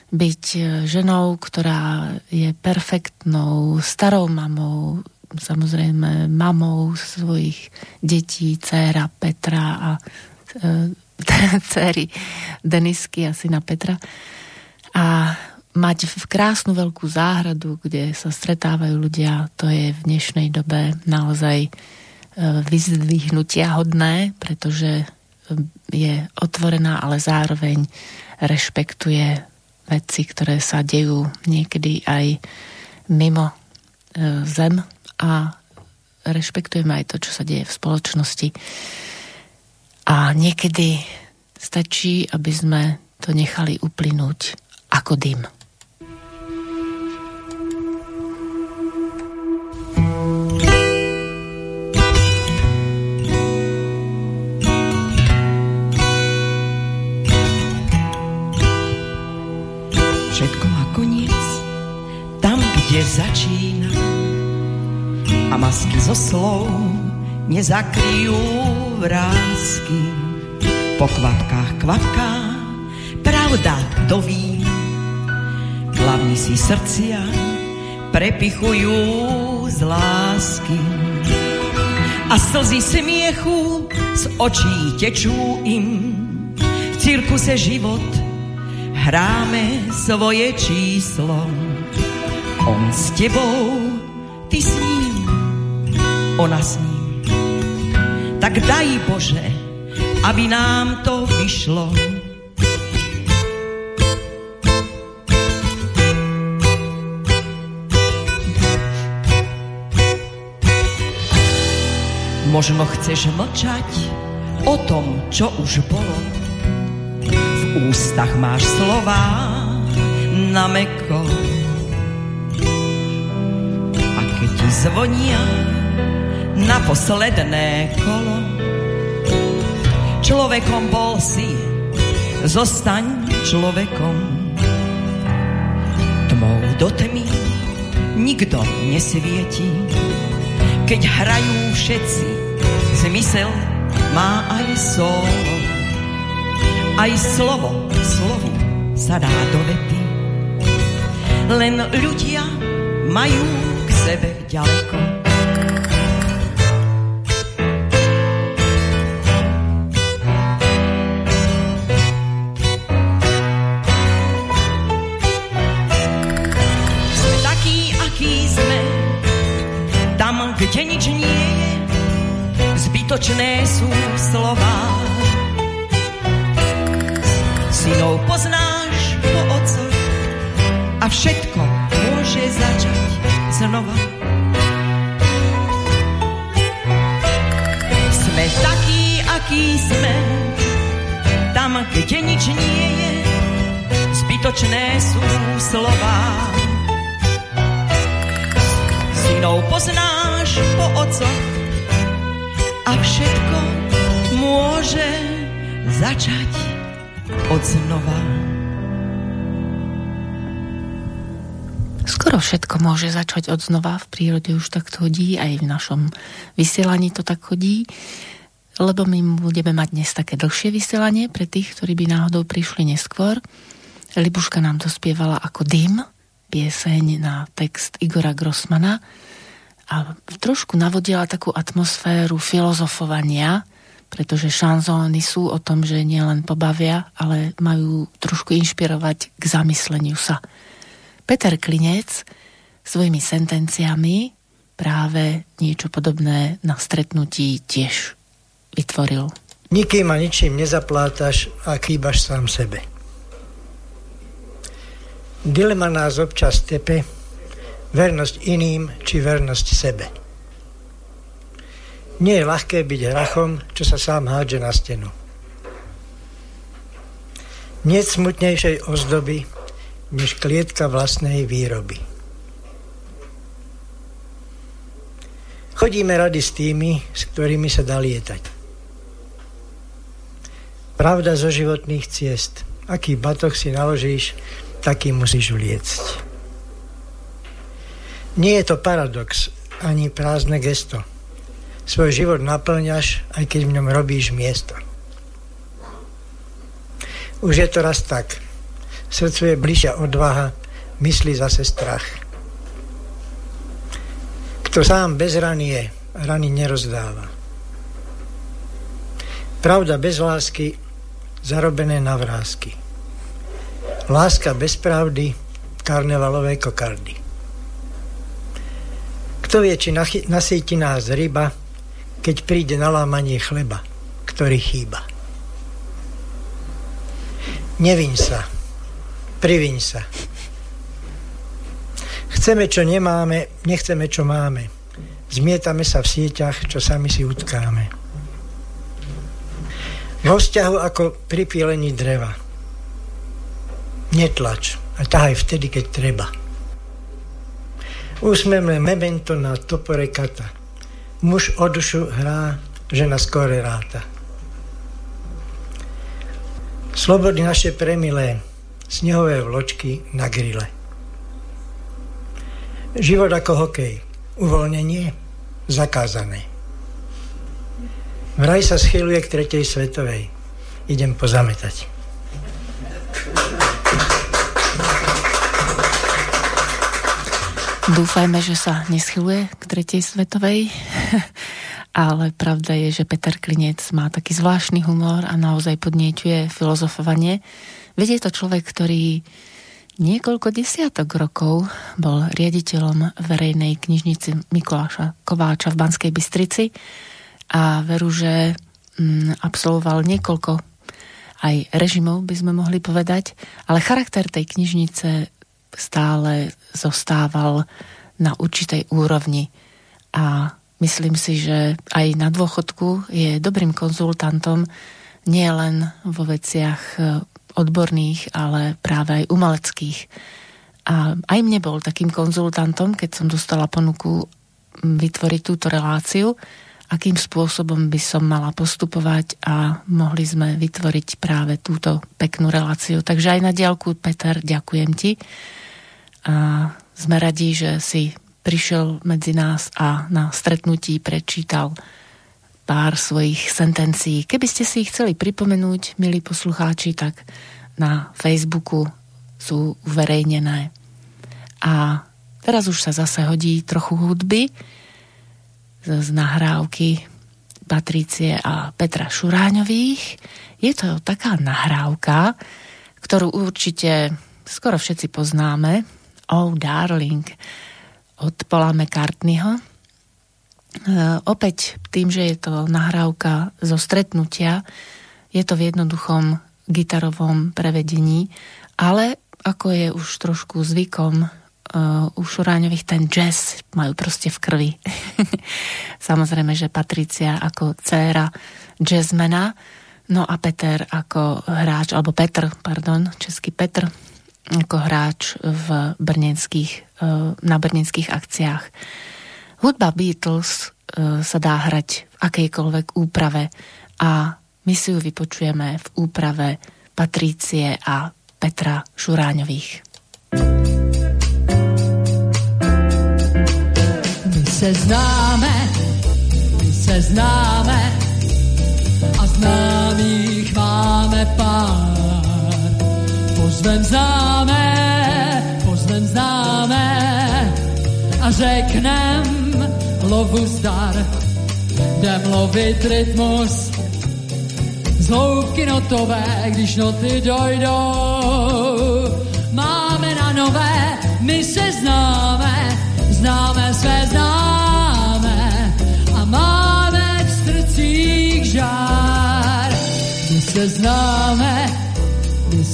byť ženou, ktorá je perfektnou starou mamou, samozrejme mamou svojich detí, dcéra Petra a e, dcery Denisky a syna Petra. A mať v krásnu veľkú záhradu, kde sa stretávajú ľudia, to je v dnešnej dobe naozaj vyzdvihnutia hodné, pretože e, je otvorená, ale zároveň rešpektuje veci, ktoré sa dejú niekedy aj mimo e, zem a rešpektujeme aj to, čo sa deje v spoločnosti. A niekedy stačí, aby sme to nechali uplynúť ako dym. kde začína a masky zo slov nezakryjú vrázky. Po kvapkách kvapká pravda do vín. Hlavní si srdcia prepichujú z lásky. A slzy smiechu z očí tečú im. V cirkuse život hráme svoje číslo on s tebou, ona s ním. Tak daj Bože, aby nám to vyšlo. Možno chceš mlčať o tom, čo už bolo. V ústach máš slova na meko zvonia na posledné kolo. Človekom bol si, zostaň človekom. Tmou do tmy nikto nesvieti, keď hrajú všetci, zmysel má aj solo. Aj slovo, slovu sa dá do vety. Len ľudia majú sebe ďaleko. Zbytočné sú slova. Synov poznáš po ococh a všetko môže začať znova. Sme takí, akí sme, tam, kde nič nie je, zbytočné sú slova. Synov poznáš po ococh a všetko môže začať od znova. skoro všetko môže začať od znova. V prírode už tak chodí, aj v našom vysielaní to tak chodí. Lebo my budeme mať dnes také dlhšie vysielanie pre tých, ktorí by náhodou prišli neskôr. Libuška nám to spievala ako dym, pieseň na text Igora Grossmana a trošku navodila takú atmosféru filozofovania, pretože šanzóny sú o tom, že nielen pobavia, ale majú trošku inšpirovať k zamysleniu sa. Peter Klinec svojimi sentenciami práve niečo podobné na stretnutí tiež vytvoril. Nikým a ničím nezaplátaš a chýbaš sám sebe. Dilema nás občas tepe, vernosť iným či vernosť sebe. Nie je ľahké byť hrachom, čo sa sám hádže na stenu. Nie smutnejšej ozdoby, než klietka vlastnej výroby. Chodíme rady s tými, s ktorými sa dá lietať. Pravda zo životných ciest. Aký batoh si naložíš, taký musíš vliecť. Nie je to paradox, ani prázdne gesto. Svoj život naplňaš, aj keď v ňom robíš miesto. Už je to raz tak. Srdcu je bližšia odvaha, myslí zase strach. Kto sám bez rany je, rany nerozdáva. Pravda bez lásky, zarobené na vrázky. Láska bez pravdy, karnevalové kokardy. Kto vie, či nasíti nás ryba, keď príde na lámanie chleba, ktorý chýba. Neviň sa, priviň sa, Chceme, čo nemáme, nechceme, čo máme. Zmietame sa v sieťach, čo sami si utkáme. Vo vzťahu ako pri pílení dreva. Netlač a tahaj vtedy, keď treba. Úsmeme memento na topore kata. Muž o dušu hrá, žena skore ráta. Slobody naše premilé, snehové vločky na grile. Život ako hokej. Uvoľnenie zakázané. Vraj sa schyluje k tretej svetovej. Idem pozametať. Dúfajme, že sa neschyluje k tretej svetovej, ale pravda je, že Peter Klinec má taký zvláštny humor a naozaj podnieťuje filozofovanie. Veď je to človek, ktorý Niekoľko desiatok rokov bol riaditeľom verejnej knižnici Mikuláša Kováča v Banskej Bystrici a veru, že mm, absolvoval niekoľko aj režimov, by sme mohli povedať, ale charakter tej knižnice stále zostával na určitej úrovni a myslím si, že aj na dôchodku je dobrým konzultantom nielen vo veciach odborných, ale práve aj umeleckých. A aj mne bol takým konzultantom, keď som dostala ponuku vytvoriť túto reláciu, akým spôsobom by som mala postupovať a mohli sme vytvoriť práve túto peknú reláciu. Takže aj na diálku, Peter, ďakujem ti. A sme radi, že si prišiel medzi nás a na stretnutí prečítal pár svojich sentencií. Keby ste si ich chceli pripomenúť, milí poslucháči, tak na Facebooku sú uverejnené. A teraz už sa zase hodí trochu hudby z nahrávky Patricie a Petra Šuráňových. Je to taká nahrávka, ktorú určite skoro všetci poznáme. Oh Darling. Od Paula McCartneyho E, opäť tým, že je to nahrávka zo stretnutia, je to v jednoduchom gitarovom prevedení, ale ako je už trošku zvykom uh, u Šuráňových, ten jazz majú proste v krvi. Samozrejme, že Patricia ako dcéra jazzmena, no a Peter ako hráč, alebo Petr, pardon, český Petr, ako hráč v brněnských, uh, na brněnských akciách. Hudba Beatles e, sa dá hrať v akejkoľvek úprave a my si ju vypočujeme v úprave Patrície a Petra Šuráňových. My se známe, my se známe a známých máme pár. Pozvem známe, pozvem známe a řeknem, lovu zdar, jdem lovit rytmus z hloubky notové, když noty dojdou. Máme na nové, my se známe, známe své známe a máme v srdcích žár. My se známe,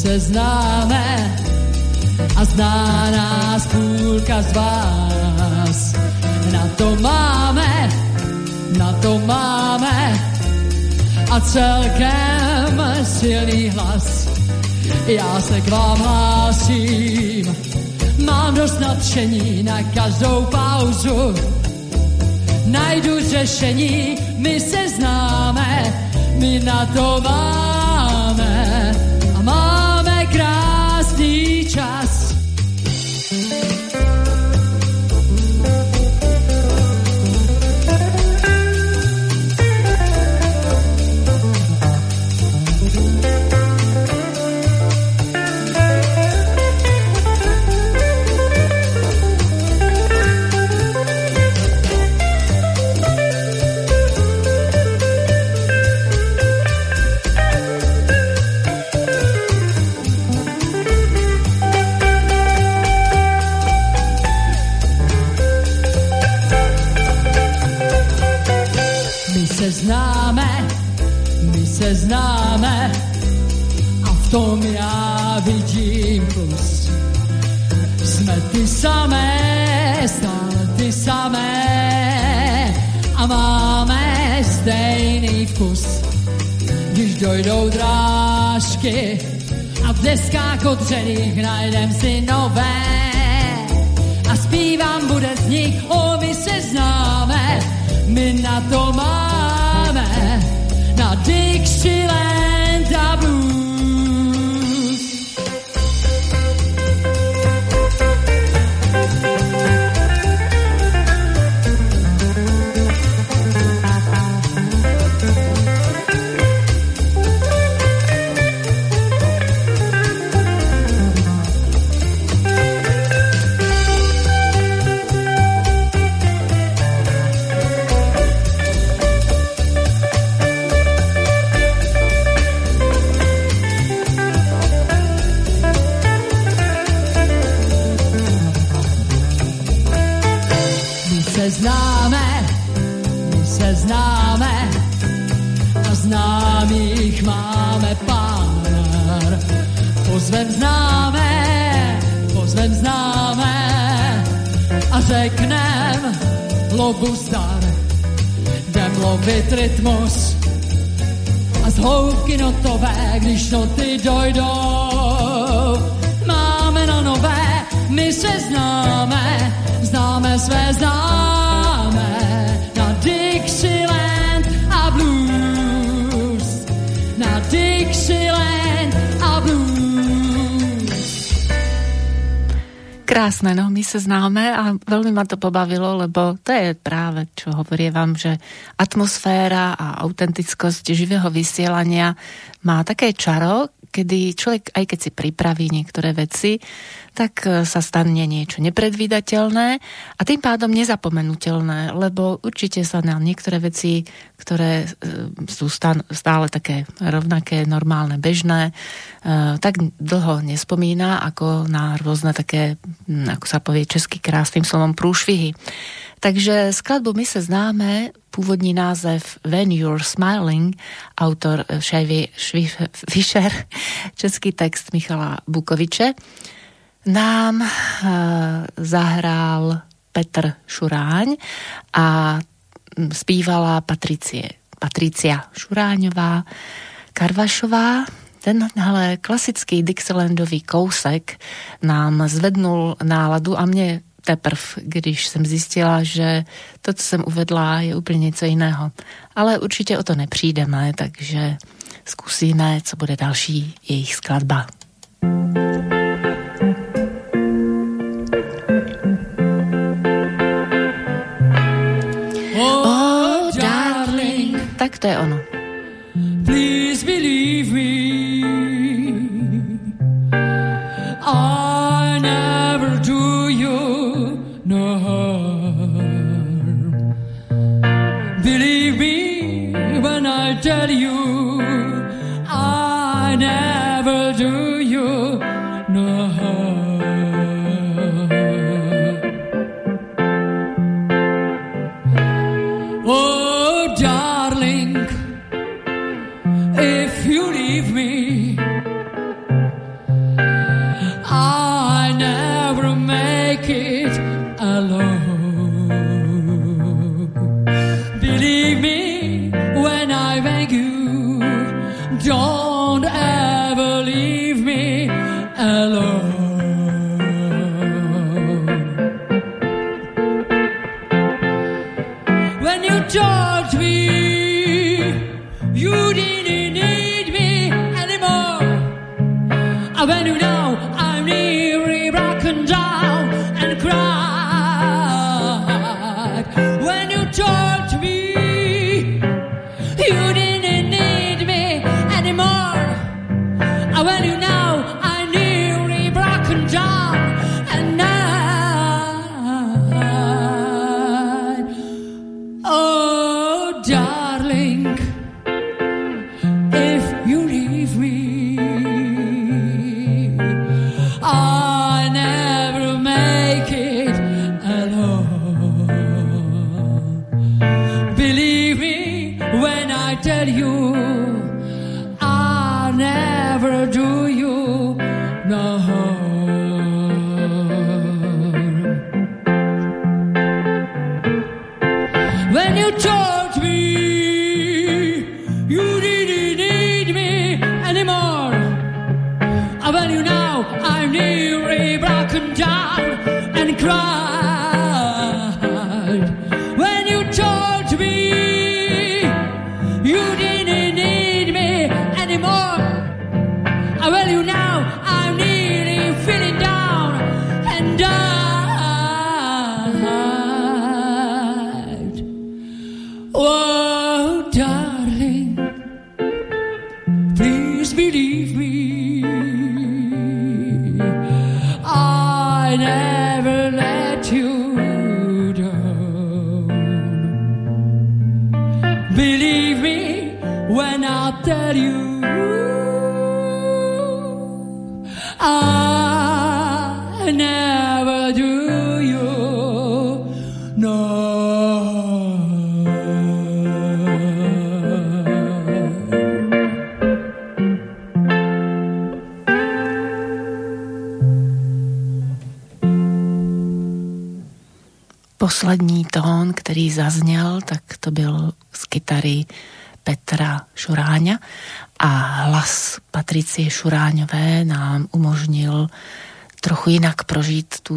se známe a zná nás půlka z vás na to máme na to máme a celkem silný hlas. Já se k vám hlásím, mám dost nadšení na každou pauzu. Najdu řešení, my se známe, my na to máme deskách otřených najdem si nové Sa známe a veľmi ma to pobavilo, lebo to je práve, čo hovorievam, že atmosféra a autentickosť živého vysielania má také čaro, kedy človek, aj keď si pripraví niektoré veci, tak e, sa stane niečo nepredvídateľné a tým pádom nezapomenutelné, lebo určite sa na niektoré veci, ktoré e, sú stále také rovnaké, normálne, bežné, e, tak dlho nespomína ako na rôzne také, ako sa povie český krásnym slovom, prúšvihy. Takže skladbu My se známe, původní název When You're Smiling, autor Šajvi Fischer, český text Michala Bukoviče nám uh, zahrál Petr Šuráň a zpívala Patricie, Patricia Šuráňová, Karvašová. Tenhle klasický Dixielandový kousek nám zvednul náladu a mě teprv, když jsem zjistila, že to, co jsem uvedla, je úplně něco jiného. Ale určitě o to nepřijdeme, takže zkusíme, co bude další jejich skladba. thank you tak to je ono. Please believe me I no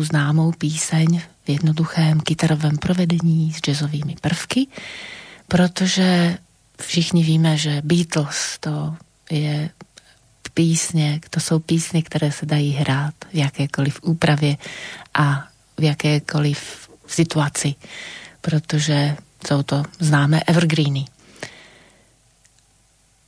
známou píseň v jednoduchém kytarovém provedení s jazzovými prvky, protože všichni víme, že Beatles to je písně, to jsou písně, které se dají hrát v jakékoliv úpravě a v jakékoliv situaci, protože jsou to známé evergreeny.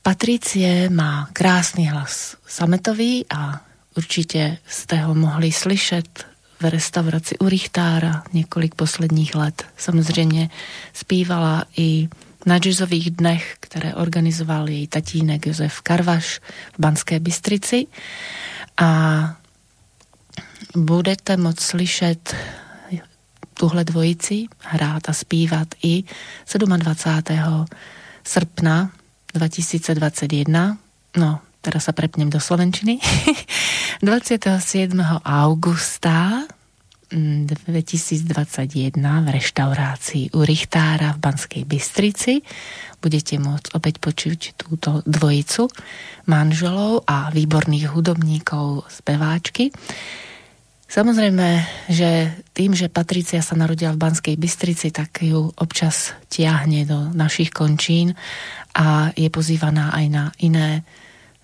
Patricie má krásný hlas sametový a určitě jste ho mohli slyšet v restauraci u Richtára několik posledních let. Samozřejmě zpívala i na jazzových dnech, které organizoval její tatínek Josef Karvaš v Banské Bystrici a budete moct slyšet tuhle dvojici hrát a zpívat i 27. srpna 2021, no teraz sa prepnem do Slovenčiny, 27. augusta 2021 v reštaurácii u Richtára v Banskej Bystrici. Budete môcť opäť počuť túto dvojicu manželov a výborných hudobníkov z peváčky. Samozrejme, že tým, že Patricia sa narodila v Banskej Bystrici, tak ju občas tiahne do našich končín a je pozývaná aj na iné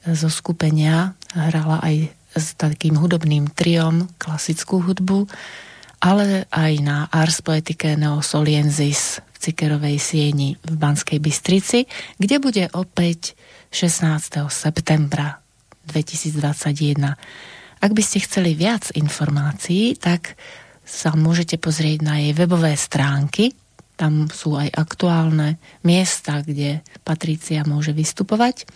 zoskupenia. Hrala aj s takým hudobným triom klasickú hudbu, ale aj na Ars Poetike Neosoliensis v Cikerovej sieni v Banskej Bystrici, kde bude opäť 16. septembra 2021. Ak by ste chceli viac informácií, tak sa môžete pozrieť na jej webové stránky. Tam sú aj aktuálne miesta, kde Patricia môže vystupovať.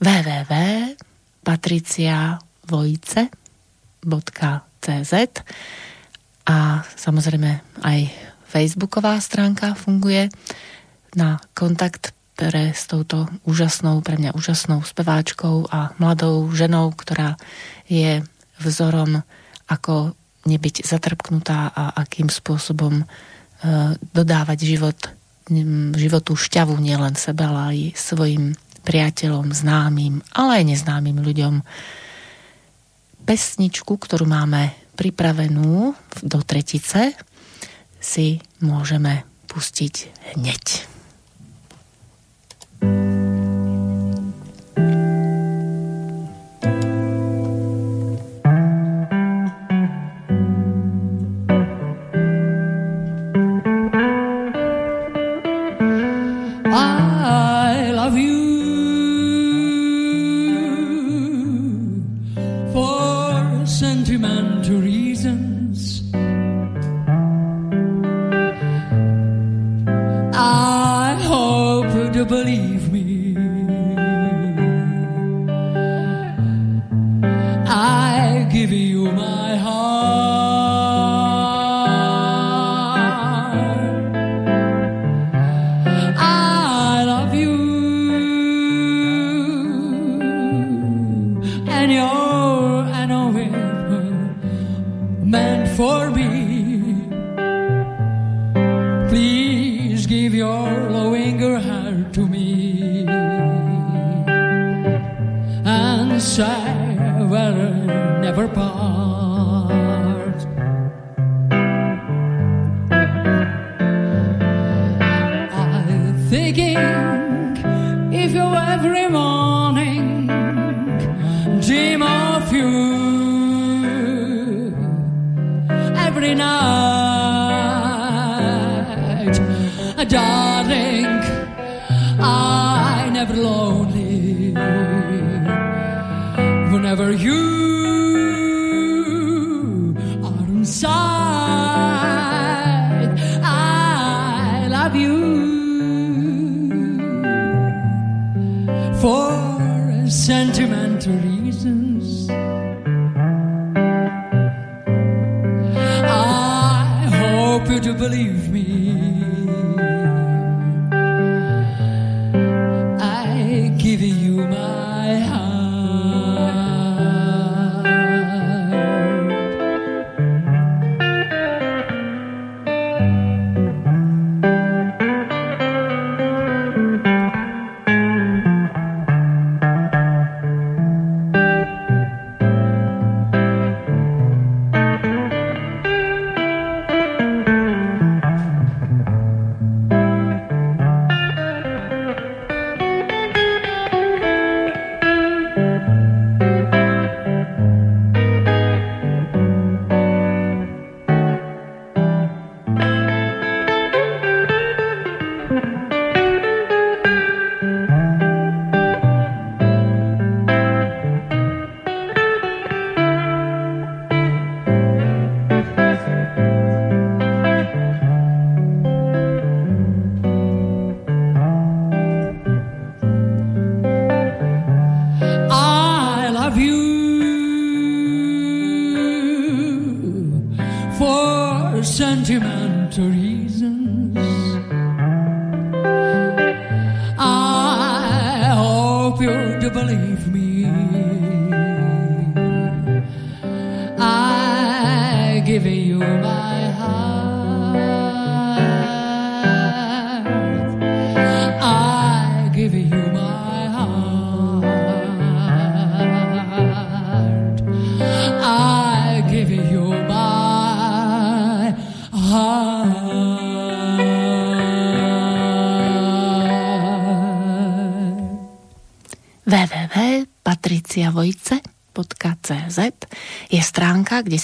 www.patriciavoice.cz a samozrejme aj facebooková stránka funguje na kontakt pre s touto úžasnou, pre mňa úžasnou speváčkou a mladou ženou, ktorá je vzorom, ako nebyť zatrpknutá a akým spôsobom e, dodávať život, životu šťavu nielen sebe, ale aj svojim priateľom, známym, ale aj neznámym ľuďom. Pesničku, ktorú máme pripravenú do tretice, si môžeme pustiť hneď.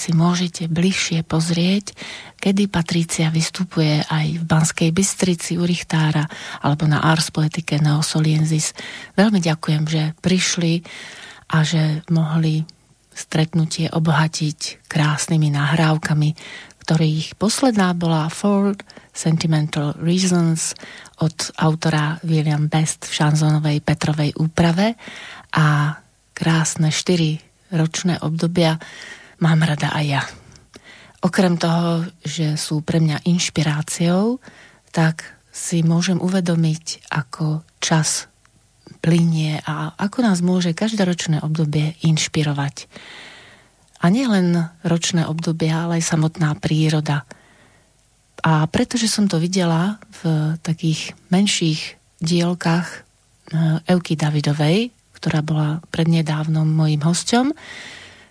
Si môžete bližšie pozrieť, kedy Patricia vystupuje aj v Banskej Bystrici u Richtára alebo na Ars Poetike Neosoliensis. Veľmi ďakujem, že prišli a že mohli stretnutie obohatiť krásnymi nahrávkami, ktorých posledná bola Four Sentimental Reasons od autora William Best v šanzonovej Petrovej úprave a krásne štyri ročné obdobia mám rada aj ja. Okrem toho, že sú pre mňa inšpiráciou, tak si môžem uvedomiť, ako čas plinie a ako nás môže každoročné obdobie inšpirovať. A nie len ročné obdobia, ale aj samotná príroda. A pretože som to videla v takých menších dielkach Euky Davidovej, ktorá bola prednedávnom mojim hosťom,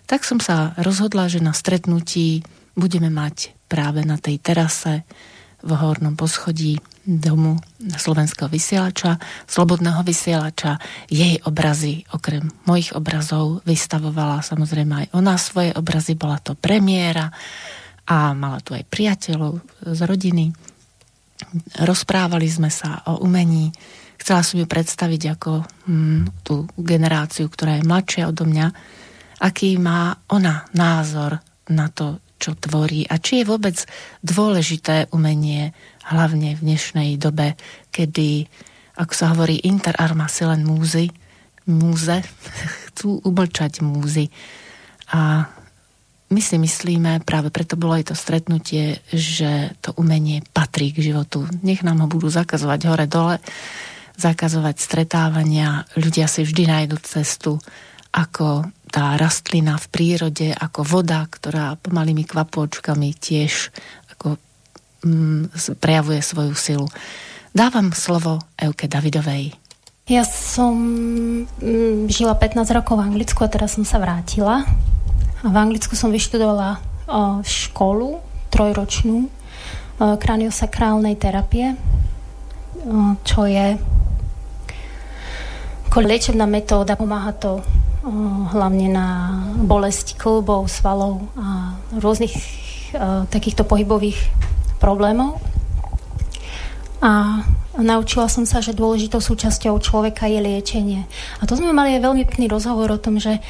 tak som sa rozhodla, že na stretnutí budeme mať práve na tej terase v hornom poschodí domu slovenského vysielača, slobodného vysielača, jej obrazy, okrem mojich obrazov, vystavovala samozrejme aj ona svoje obrazy, bola to premiéra a mala tu aj priateľov z rodiny. Rozprávali sme sa o umení, chcela som ju predstaviť ako hm, tú generáciu, ktorá je mladšia odo mňa, aký má ona názor na to, čo tvorí a či je vôbec dôležité umenie, hlavne v dnešnej dobe, kedy, ako sa hovorí, inter arma si len múzy, múze, chcú umlčať múzy. A my si myslíme, práve preto bolo aj to stretnutie, že to umenie patrí k životu. Nech nám ho budú zakazovať hore-dole, zakazovať stretávania. Ľudia si vždy nájdu cestu, ako tá rastlina v prírode ako voda, ktorá pomalými kvapôčkami tiež ako mm, prejavuje svoju silu. Dávam slovo Euke Davidovej. Ja som mm, žila 15 rokov v Anglicku a teraz som sa vrátila. A v Anglicku som vyštudovala o, školu trojročnú o, kraniosakrálnej terapie, o, čo je liečebná metóda, pomáha to hlavne na bolesti klbov, svalov a rôznych takýchto pohybových problémov. A naučila som sa, že dôležitou súčasťou človeka je liečenie. A to sme mali aj veľmi pekný rozhovor o tom, že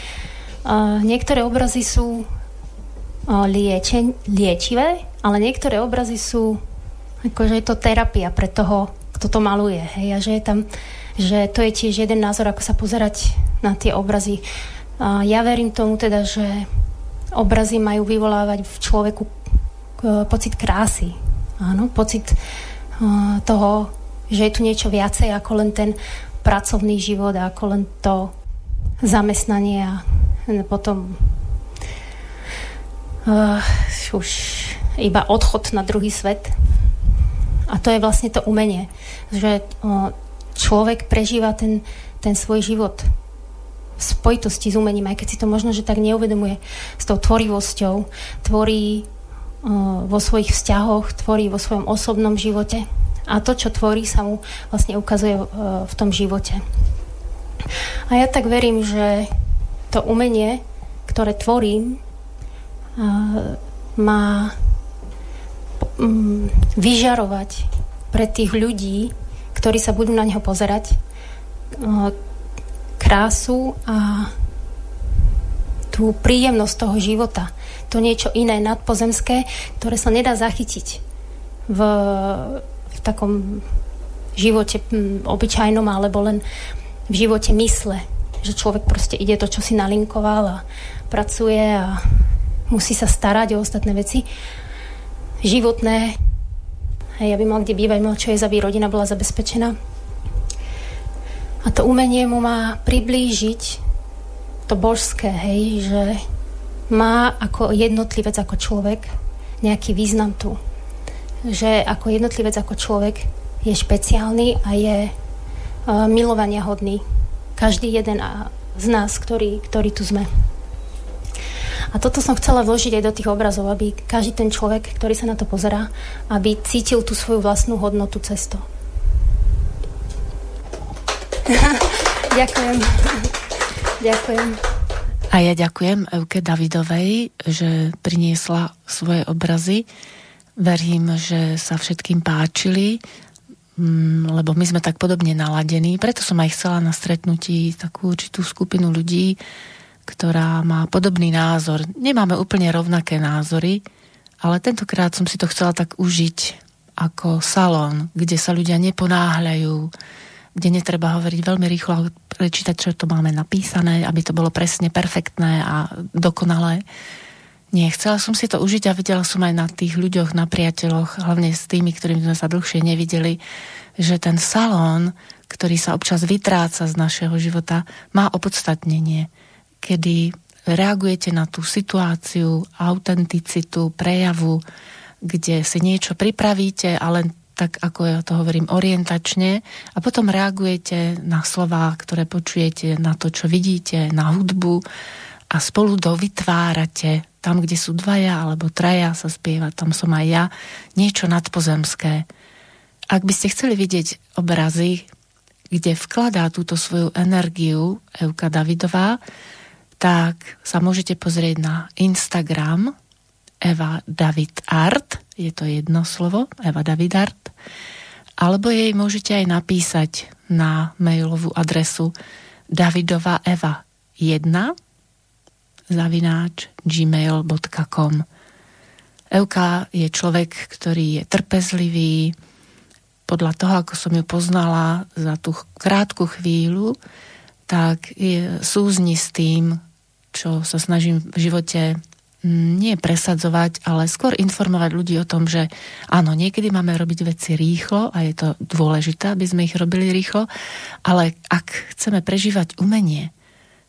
niektoré obrazy sú liečen, liečivé, ale niektoré obrazy sú akože je to terapia pre toho, kto to maluje. Hej, a že je tam že to je tiež jeden názor, ako sa pozerať na tie obrazy. Ja verím tomu teda, že obrazy majú vyvolávať v človeku pocit krásy. Áno, pocit toho, že je tu niečo viacej ako len ten pracovný život, ako len to zamestnanie a potom uh, už iba odchod na druhý svet. A to je vlastne to umenie, že uh, človek prežíva ten, ten svoj život v spojitosti s umením, aj keď si to možno, že tak neuvedomuje s tou tvorivosťou, tvorí uh, vo svojich vzťahoch, tvorí vo svojom osobnom živote a to, čo tvorí, sa mu vlastne ukazuje uh, v tom živote. A ja tak verím, že to umenie, ktoré tvorím, uh, má um, vyžarovať pre tých ľudí, ktorí sa budú na neho pozerať, krásu a tú príjemnosť toho života. To niečo iné, nadpozemské, ktoré sa nedá zachytiť v, v takom živote obyčajnom alebo len v živote mysle. Že človek proste ide to, čo si nalinkoval a pracuje a musí sa starať o ostatné veci životné, Hej, aby mal kde bývať, mal čo je, aby rodina bola zabezpečená. A to umenie mu má priblížiť to božské, hej, že má ako jednotlivec, ako človek nejaký význam tu. Že ako jednotlivec, ako človek je špeciálny a je uh, milovania hodný. Každý jeden z nás, ktorý, ktorý tu sme. A toto som chcela vložiť aj do tých obrazov, aby každý ten človek, ktorý sa na to pozerá, aby cítil tú svoju vlastnú hodnotu cesto. ďakujem. ďakujem. A ja ďakujem Euke Davidovej, že priniesla svoje obrazy. Verím, že sa všetkým páčili, mm, lebo my sme tak podobne naladení. Preto som aj chcela na stretnutí takú určitú skupinu ľudí, ktorá má podobný názor. Nemáme úplne rovnaké názory, ale tentokrát som si to chcela tak užiť ako salón, kde sa ľudia neponáhľajú, kde netreba hovoriť veľmi rýchlo a prečítať, čo to máme napísané, aby to bolo presne perfektné a dokonalé. Nie, chcela som si to užiť a videla som aj na tých ľuďoch, na priateľoch, hlavne s tými, ktorými sme sa dlhšie nevideli, že ten salón, ktorý sa občas vytráca z našeho života, má opodstatnenie kedy reagujete na tú situáciu, autenticitu, prejavu, kde si niečo pripravíte, ale tak ako ja to hovorím, orientačne a potom reagujete na slová, ktoré počujete, na to, čo vidíte, na hudbu a spolu dovytvárate tam, kde sú dvaja alebo traja sa spieva, tam som aj ja, niečo nadpozemské. Ak by ste chceli vidieť obrazy, kde vkladá túto svoju energiu Euka Davidová, tak sa môžete pozrieť na Instagram Eva David Art, je to jedno slovo, Eva David Art, alebo jej môžete aj napísať na mailovú adresu davidova eva 1 zavináč gmail.com Euka je človek, ktorý je trpezlivý, podľa toho, ako som ju poznala za tú krátku chvíľu, tak je, súzni s tým, čo sa snažím v živote mm, nie presadzovať, ale skôr informovať ľudí o tom, že áno, niekedy máme robiť veci rýchlo a je to dôležité, aby sme ich robili rýchlo, ale ak chceme prežívať umenie,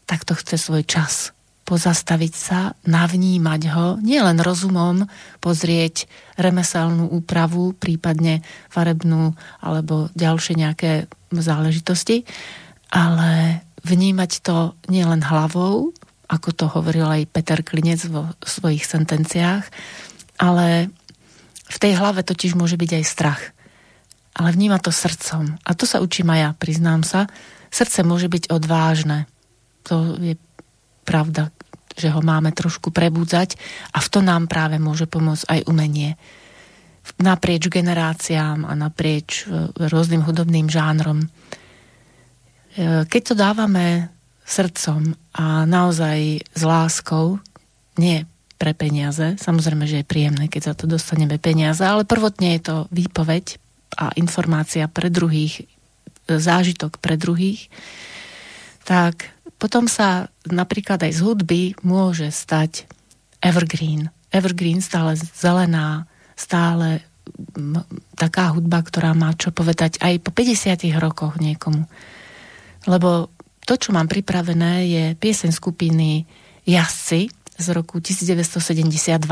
tak to chce svoj čas. pozastaviť sa, navnímať ho, nielen rozumom pozrieť remeselnú úpravu, prípadne farebnú alebo ďalšie nejaké záležitosti, ale vnímať to nielen hlavou, ako to hovoril aj Peter Klinec vo svojich sentenciách, ale v tej hlave totiž môže byť aj strach. Ale vníma to srdcom. A to sa učím aj ja, priznám sa. Srdce môže byť odvážne. To je pravda, že ho máme trošku prebudzať a v to nám práve môže pomôcť aj umenie. Naprieč generáciám a naprieč e, rôznym hudobným žánrom. E, keď to dávame srdcom a naozaj s láskou, nie pre peniaze, samozrejme, že je príjemné, keď za to dostaneme peniaze, ale prvotne je to výpoveď a informácia pre druhých, zážitok pre druhých, tak potom sa napríklad aj z hudby môže stať evergreen. Evergreen stále zelená, stále taká hudba, ktorá má čo povedať aj po 50 rokoch niekomu. Lebo to, čo mám pripravené, je piesen skupiny Jassy z roku 1972.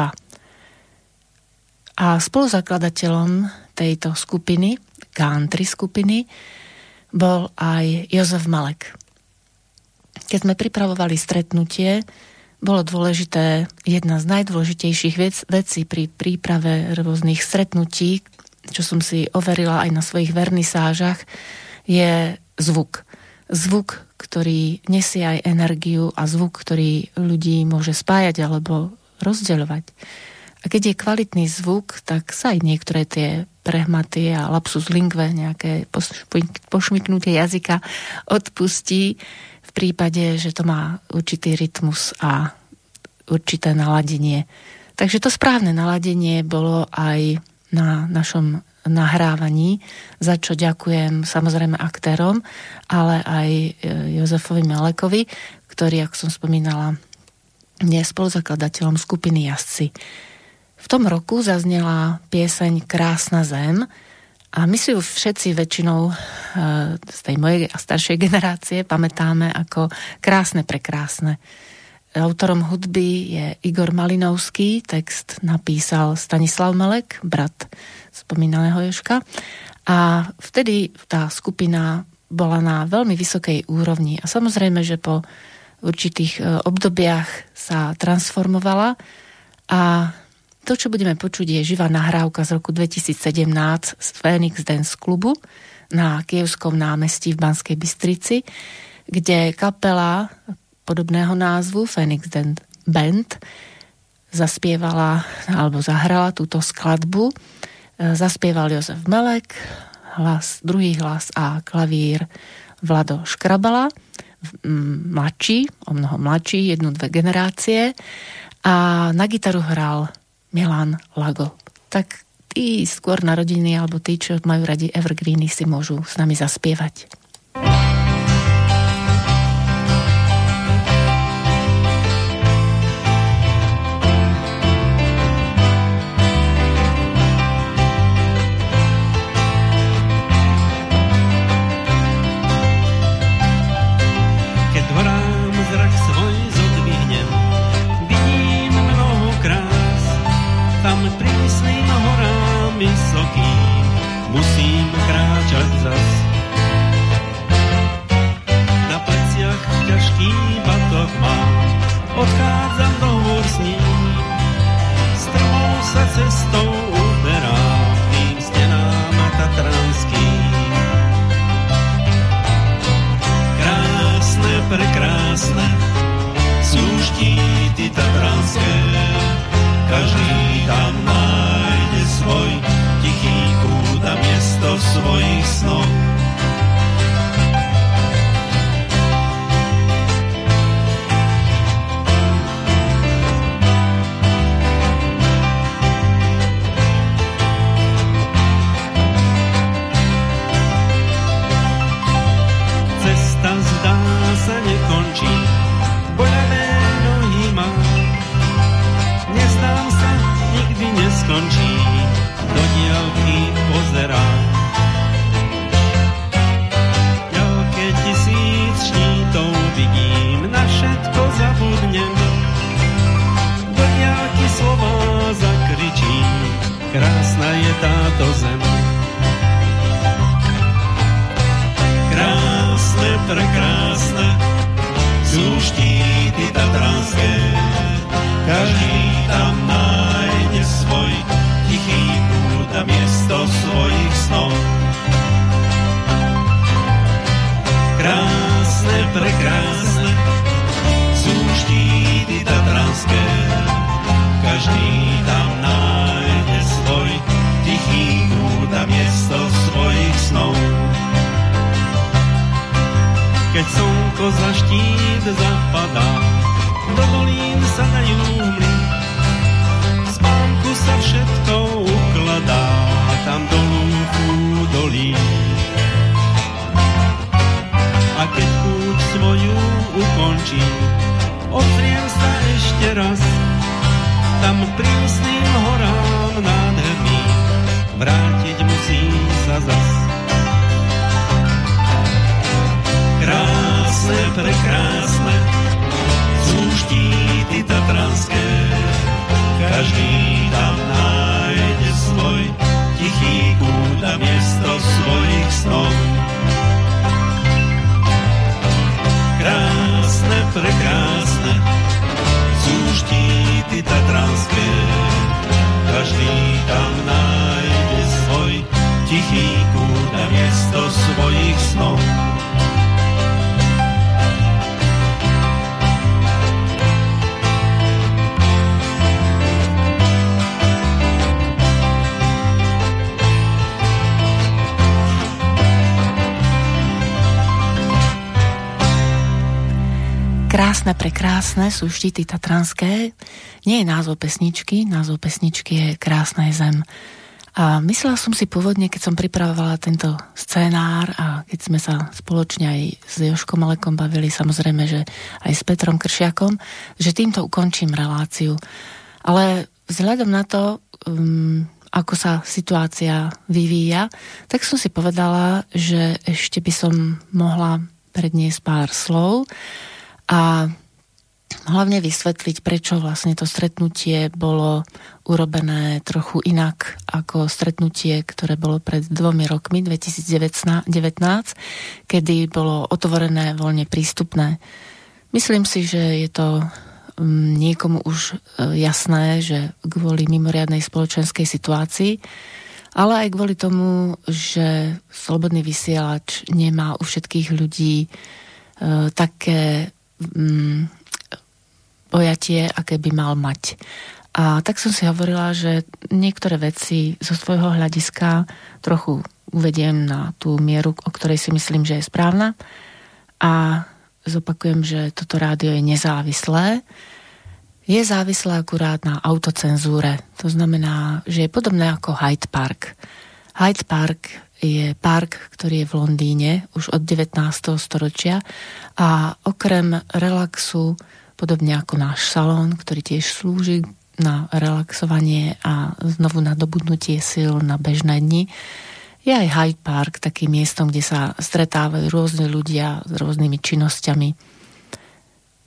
A spoluzakladateľom tejto skupiny, country skupiny, bol aj Jozef Malek. Keď sme pripravovali stretnutie, bolo dôležité, jedna z najdôležitejších vec, vecí pri príprave rôznych stretnutí, čo som si overila aj na svojich vernisážach, je zvuk. Zvuk, ktorý nesie aj energiu a zvuk, ktorý ľudí môže spájať alebo rozdeľovať. A keď je kvalitný zvuk, tak sa aj niektoré tie prehmaty a lapsus lingve, nejaké pošmyknutie jazyka odpustí, prípade, že to má určitý rytmus a určité naladenie. Takže to správne naladenie bolo aj na našom nahrávaní, za čo ďakujem samozrejme aktérom, ale aj e, Jozefovi Melekovi, ktorý, ako som spomínala, je spoluzakladateľom skupiny Jazdci. V tom roku zaznela pieseň Krásna zem, a my si ju všetci väčšinou eh, z tej mojej a staršej generácie pamätáme ako krásne prekrásne. Autorom hudby je Igor Malinovský, text napísal Stanislav Melek, brat spomínaného Joška. A vtedy tá skupina bola na veľmi vysokej úrovni. A samozrejme, že po určitých eh, obdobiach sa transformovala a to, čo budeme počuť, je živá nahrávka z roku 2017 z Phoenix Dance klubu na Kievskom námestí v Banskej Bystrici, kde kapela podobného názvu Phoenix Band zaspievala alebo zahrala túto skladbu. Zaspieval Jozef Melek, hlas, druhý hlas a klavír Vlado Škrabala, mladší, o mnoho mladší, jednu, dve generácie. A na gitaru hral Milan Lago. Tak tí skôr narodiny alebo tí, čo majú radi evergreeny, si môžu s nami zaspievať. Táto zem. Krásne, prekrásne sú štíty tatranské, každý tam nájde svoj tichý kút a miesto svojich snov. Krásne, prekrásne sú štíty tatranské, každý tam Keď slnko za štít zapadá, do dolín sa dajú mly. V spánku sa všetko prekrásne sú štity tatranské. Nie je názov pesničky, názov pesničky je Krásna je zem. A myslela som si pôvodne, keď som pripravovala tento scénár a keď sme sa spoločne aj s Joškom Alekom bavili, samozrejme, že aj s Petrom Kršiakom, že týmto ukončím reláciu. Ale vzhľadom na to, um, ako sa situácia vyvíja, tak som si povedala, že ešte by som mohla predniesť pár slov a hlavne vysvetliť, prečo vlastne to stretnutie bolo urobené trochu inak ako stretnutie, ktoré bolo pred dvomi rokmi, 2019, kedy bolo otvorené voľne prístupné. Myslím si, že je to mm, niekomu už e, jasné, že kvôli mimoriadnej spoločenskej situácii, ale aj kvôli tomu, že slobodný vysielač nemá u všetkých ľudí e, také mm, pojatie, aké by mal mať. A tak som si hovorila, že niektoré veci zo svojho hľadiska trochu uvediem na tú mieru, o ktorej si myslím, že je správna. A zopakujem, že toto rádio je nezávislé. Je závislé akurát na autocenzúre. To znamená, že je podobné ako Hyde Park. Hyde Park je park, ktorý je v Londýne už od 19. storočia a okrem relaxu, podobne ako náš salón, ktorý tiež slúži na relaxovanie a znovu na dobudnutie sil na bežné dni, je aj Hyde Park takým miestom, kde sa stretávajú rôzne ľudia s rôznymi činnosťami.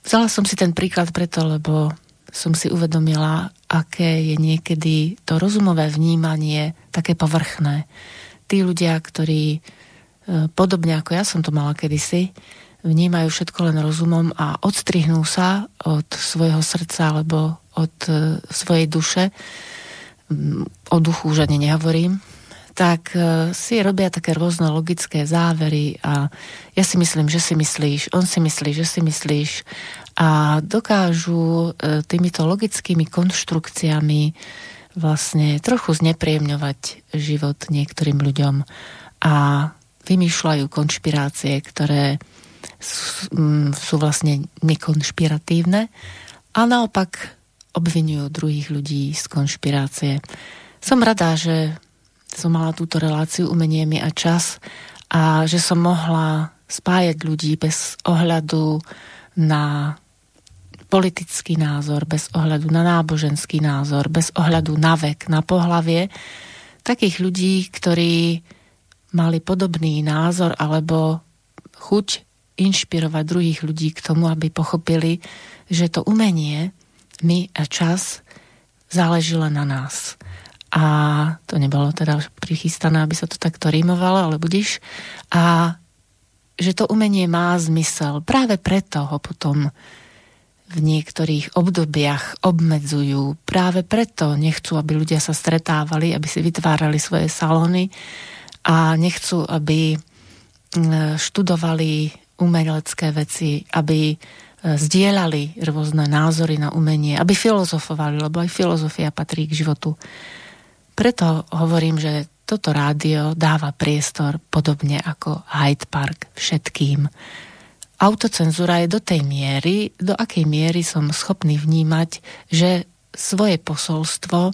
Vzala som si ten príklad preto, lebo som si uvedomila, aké je niekedy to rozumové vnímanie také povrchné tí ľudia, ktorí e, podobne ako ja som to mala kedysi, vnímajú všetko len rozumom a odstrihnú sa od svojho srdca alebo od e, svojej duše, o duchu už ani nehovorím, tak e, si robia také rôzne logické závery a ja si myslím, že si myslíš, on si myslí, že si myslíš a dokážu týmito logickými konštrukciami vlastne trochu znepríjemňovať život niektorým ľuďom a vymýšľajú konšpirácie, ktoré mm, sú vlastne nekonšpiratívne a naopak obvinujú druhých ľudí z konšpirácie. Som rada, že som mala túto reláciu umenie a čas a že som mohla spájať ľudí bez ohľadu na politický názor, bez ohľadu na náboženský názor, bez ohľadu na vek, na pohlavie, takých ľudí, ktorí mali podobný názor alebo chuť inšpirovať druhých ľudí k tomu, aby pochopili, že to umenie, my a čas záleží na nás. a to nebolo teda prichystané, aby sa to takto rímovalo, ale budíš. A že to umenie má zmysel. Práve preto ho potom v niektorých obdobiach obmedzujú. Práve preto nechcú, aby ľudia sa stretávali, aby si vytvárali svoje salóny a nechcú, aby študovali umelecké veci, aby e, zdieľali rôzne názory na umenie, aby filozofovali, lebo aj filozofia patrí k životu. Preto hovorím, že toto rádio dáva priestor podobne ako Hyde Park všetkým. Autocenzúra je do tej miery, do akej miery som schopný vnímať, že svoje posolstvo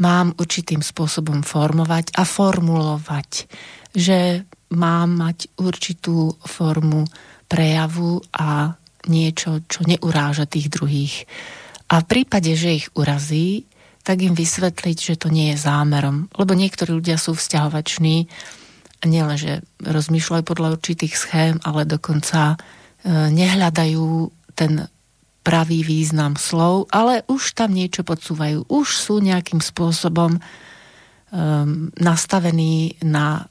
mám určitým spôsobom formovať a formulovať. Že mám mať určitú formu prejavu a niečo, čo neuráža tých druhých. A v prípade, že ich urazí, tak im vysvetliť, že to nie je zámerom. Lebo niektorí ľudia sú vzťahovační a nielen, že rozmýšľajú podľa určitých schém, ale dokonca e, nehľadajú ten pravý význam slov, ale už tam niečo podsúvajú. Už sú nejakým spôsobom um, nastavení na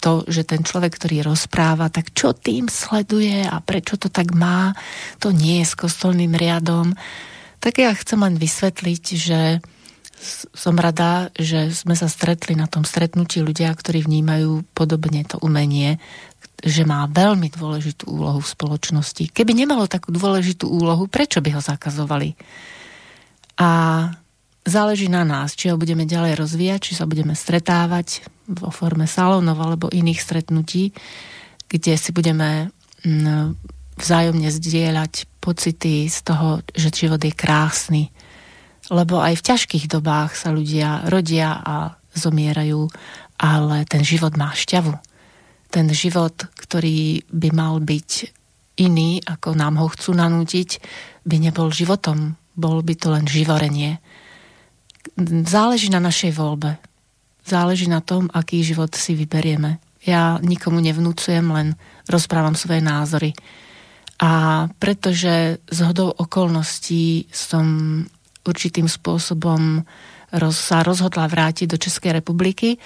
to, že ten človek, ktorý rozpráva, tak čo tým sleduje a prečo to tak má, to nie je s kostolným riadom tak ja chcem len vysvetliť, že som rada, že sme sa stretli na tom stretnutí ľudia, ktorí vnímajú podobne to umenie, že má veľmi dôležitú úlohu v spoločnosti. Keby nemalo takú dôležitú úlohu, prečo by ho zakazovali? A záleží na nás, či ho budeme ďalej rozvíjať, či sa budeme stretávať vo forme salónov alebo iných stretnutí, kde si budeme mm, vzájomne zdieľať pocity z toho, že život je krásny. Lebo aj v ťažkých dobách sa ľudia rodia a zomierajú, ale ten život má šťavu. Ten život, ktorý by mal byť iný, ako nám ho chcú nanútiť, by nebol životom. Bol by to len živorenie. Záleží na našej voľbe. Záleží na tom, aký život si vyberieme. Ja nikomu nevnúcujem, len rozprávam svoje názory. A pretože z hodou okolností som určitým spôsobom roz, sa rozhodla vrátiť do Českej republiky,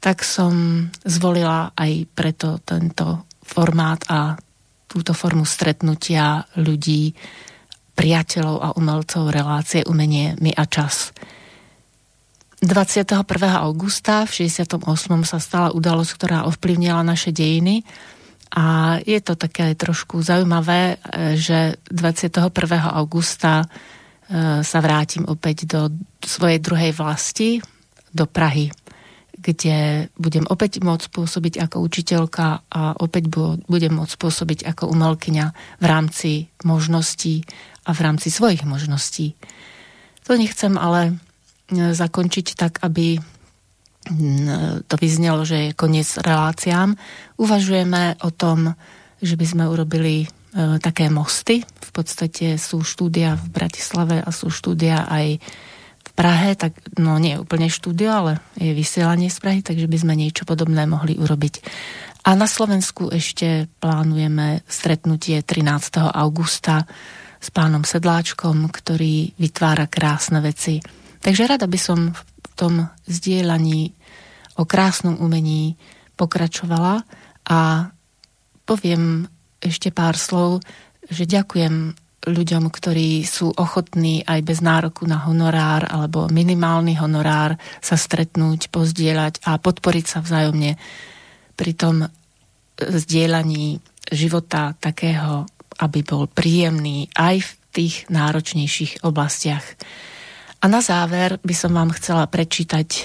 tak som zvolila aj preto tento formát a túto formu stretnutia ľudí, priateľov a umelcov relácie Umenie, my a čas. 21. augusta v 68. sa stala udalosť, ktorá ovplyvnila naše dejiny a je to také trošku zaujímavé, e, že 21. augusta e, sa vrátim opäť do svojej druhej vlasti, do Prahy, kde budem opäť môcť pôsobiť ako učiteľka a opäť budem môcť pôsobiť ako umelkyňa v rámci možností a v rámci svojich možností. To nechcem ale zakončiť tak, aby to vyznelo, že je koniec reláciám. Uvažujeme o tom, že by sme urobili e, také mosty. V podstate sú štúdia v Bratislave a sú štúdia aj v Prahe, tak no nie je úplne štúdio, ale je vysielanie z Prahy, takže by sme niečo podobné mohli urobiť. A na Slovensku ešte plánujeme stretnutie 13. augusta s pánom Sedláčkom, ktorý vytvára krásne veci. Takže rada by som v tom zdieľaní o krásnom umení pokračovala a poviem ešte pár slov, že ďakujem ľuďom, ktorí sú ochotní aj bez nároku na honorár alebo minimálny honorár sa stretnúť, pozdieľať a podporiť sa vzájomne pri tom zdieľaní života takého, aby bol príjemný aj v tých náročnejších oblastiach. A na záver by som vám chcela prečítať e,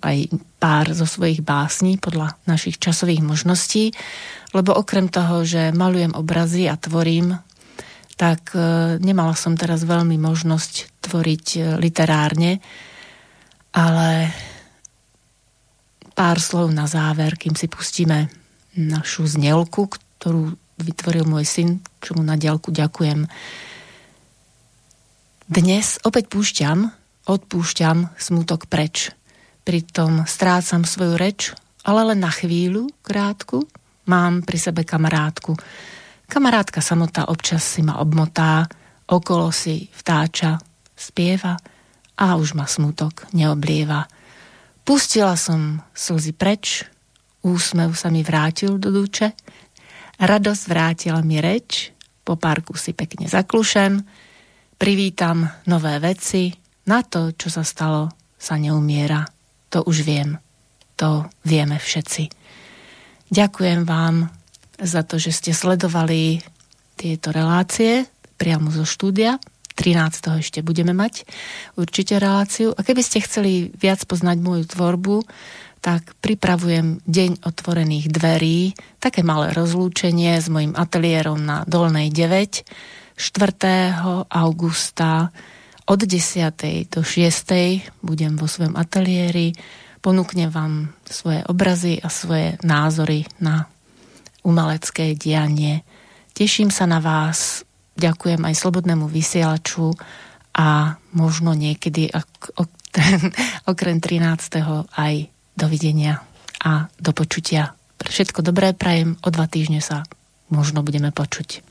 aj pár zo svojich básní podľa našich časových možností, lebo okrem toho, že malujem obrazy a tvorím, tak e, nemala som teraz veľmi možnosť tvoriť e, literárne, ale pár slov na záver, kým si pustíme našu znelku, ktorú vytvoril môj syn, čo mu na diaľku ďakujem. Dnes opäť púšťam, odpúšťam smutok preč. Pritom strácam svoju reč, ale len na chvíľu, krátku, mám pri sebe kamarátku. Kamarátka samotá občas si ma obmotá, okolo si vtáča, spieva a už ma smutok neoblieva. Pustila som slzy preč, úsmev sa mi vrátil do duče, radosť vrátila mi reč, po parku si pekne zaklušem, privítam nové veci, na to, čo sa stalo, sa neumiera. To už viem. To vieme všetci. Ďakujem vám za to, že ste sledovali tieto relácie priamo zo štúdia. 13. ešte budeme mať určite reláciu. A keby ste chceli viac poznať moju tvorbu, tak pripravujem Deň otvorených dverí, také malé rozlúčenie s mojim ateliérom na Dolnej 9, 4. augusta od 10. do 6. budem vo svojom ateliéri, ponúknem vám svoje obrazy a svoje názory na umelecké dianie. Teším sa na vás, ďakujem aj Slobodnému vysielaču a možno niekedy okrem 13. aj dovidenia a do počutia. Všetko dobré prajem, o dva týždne sa možno budeme počuť.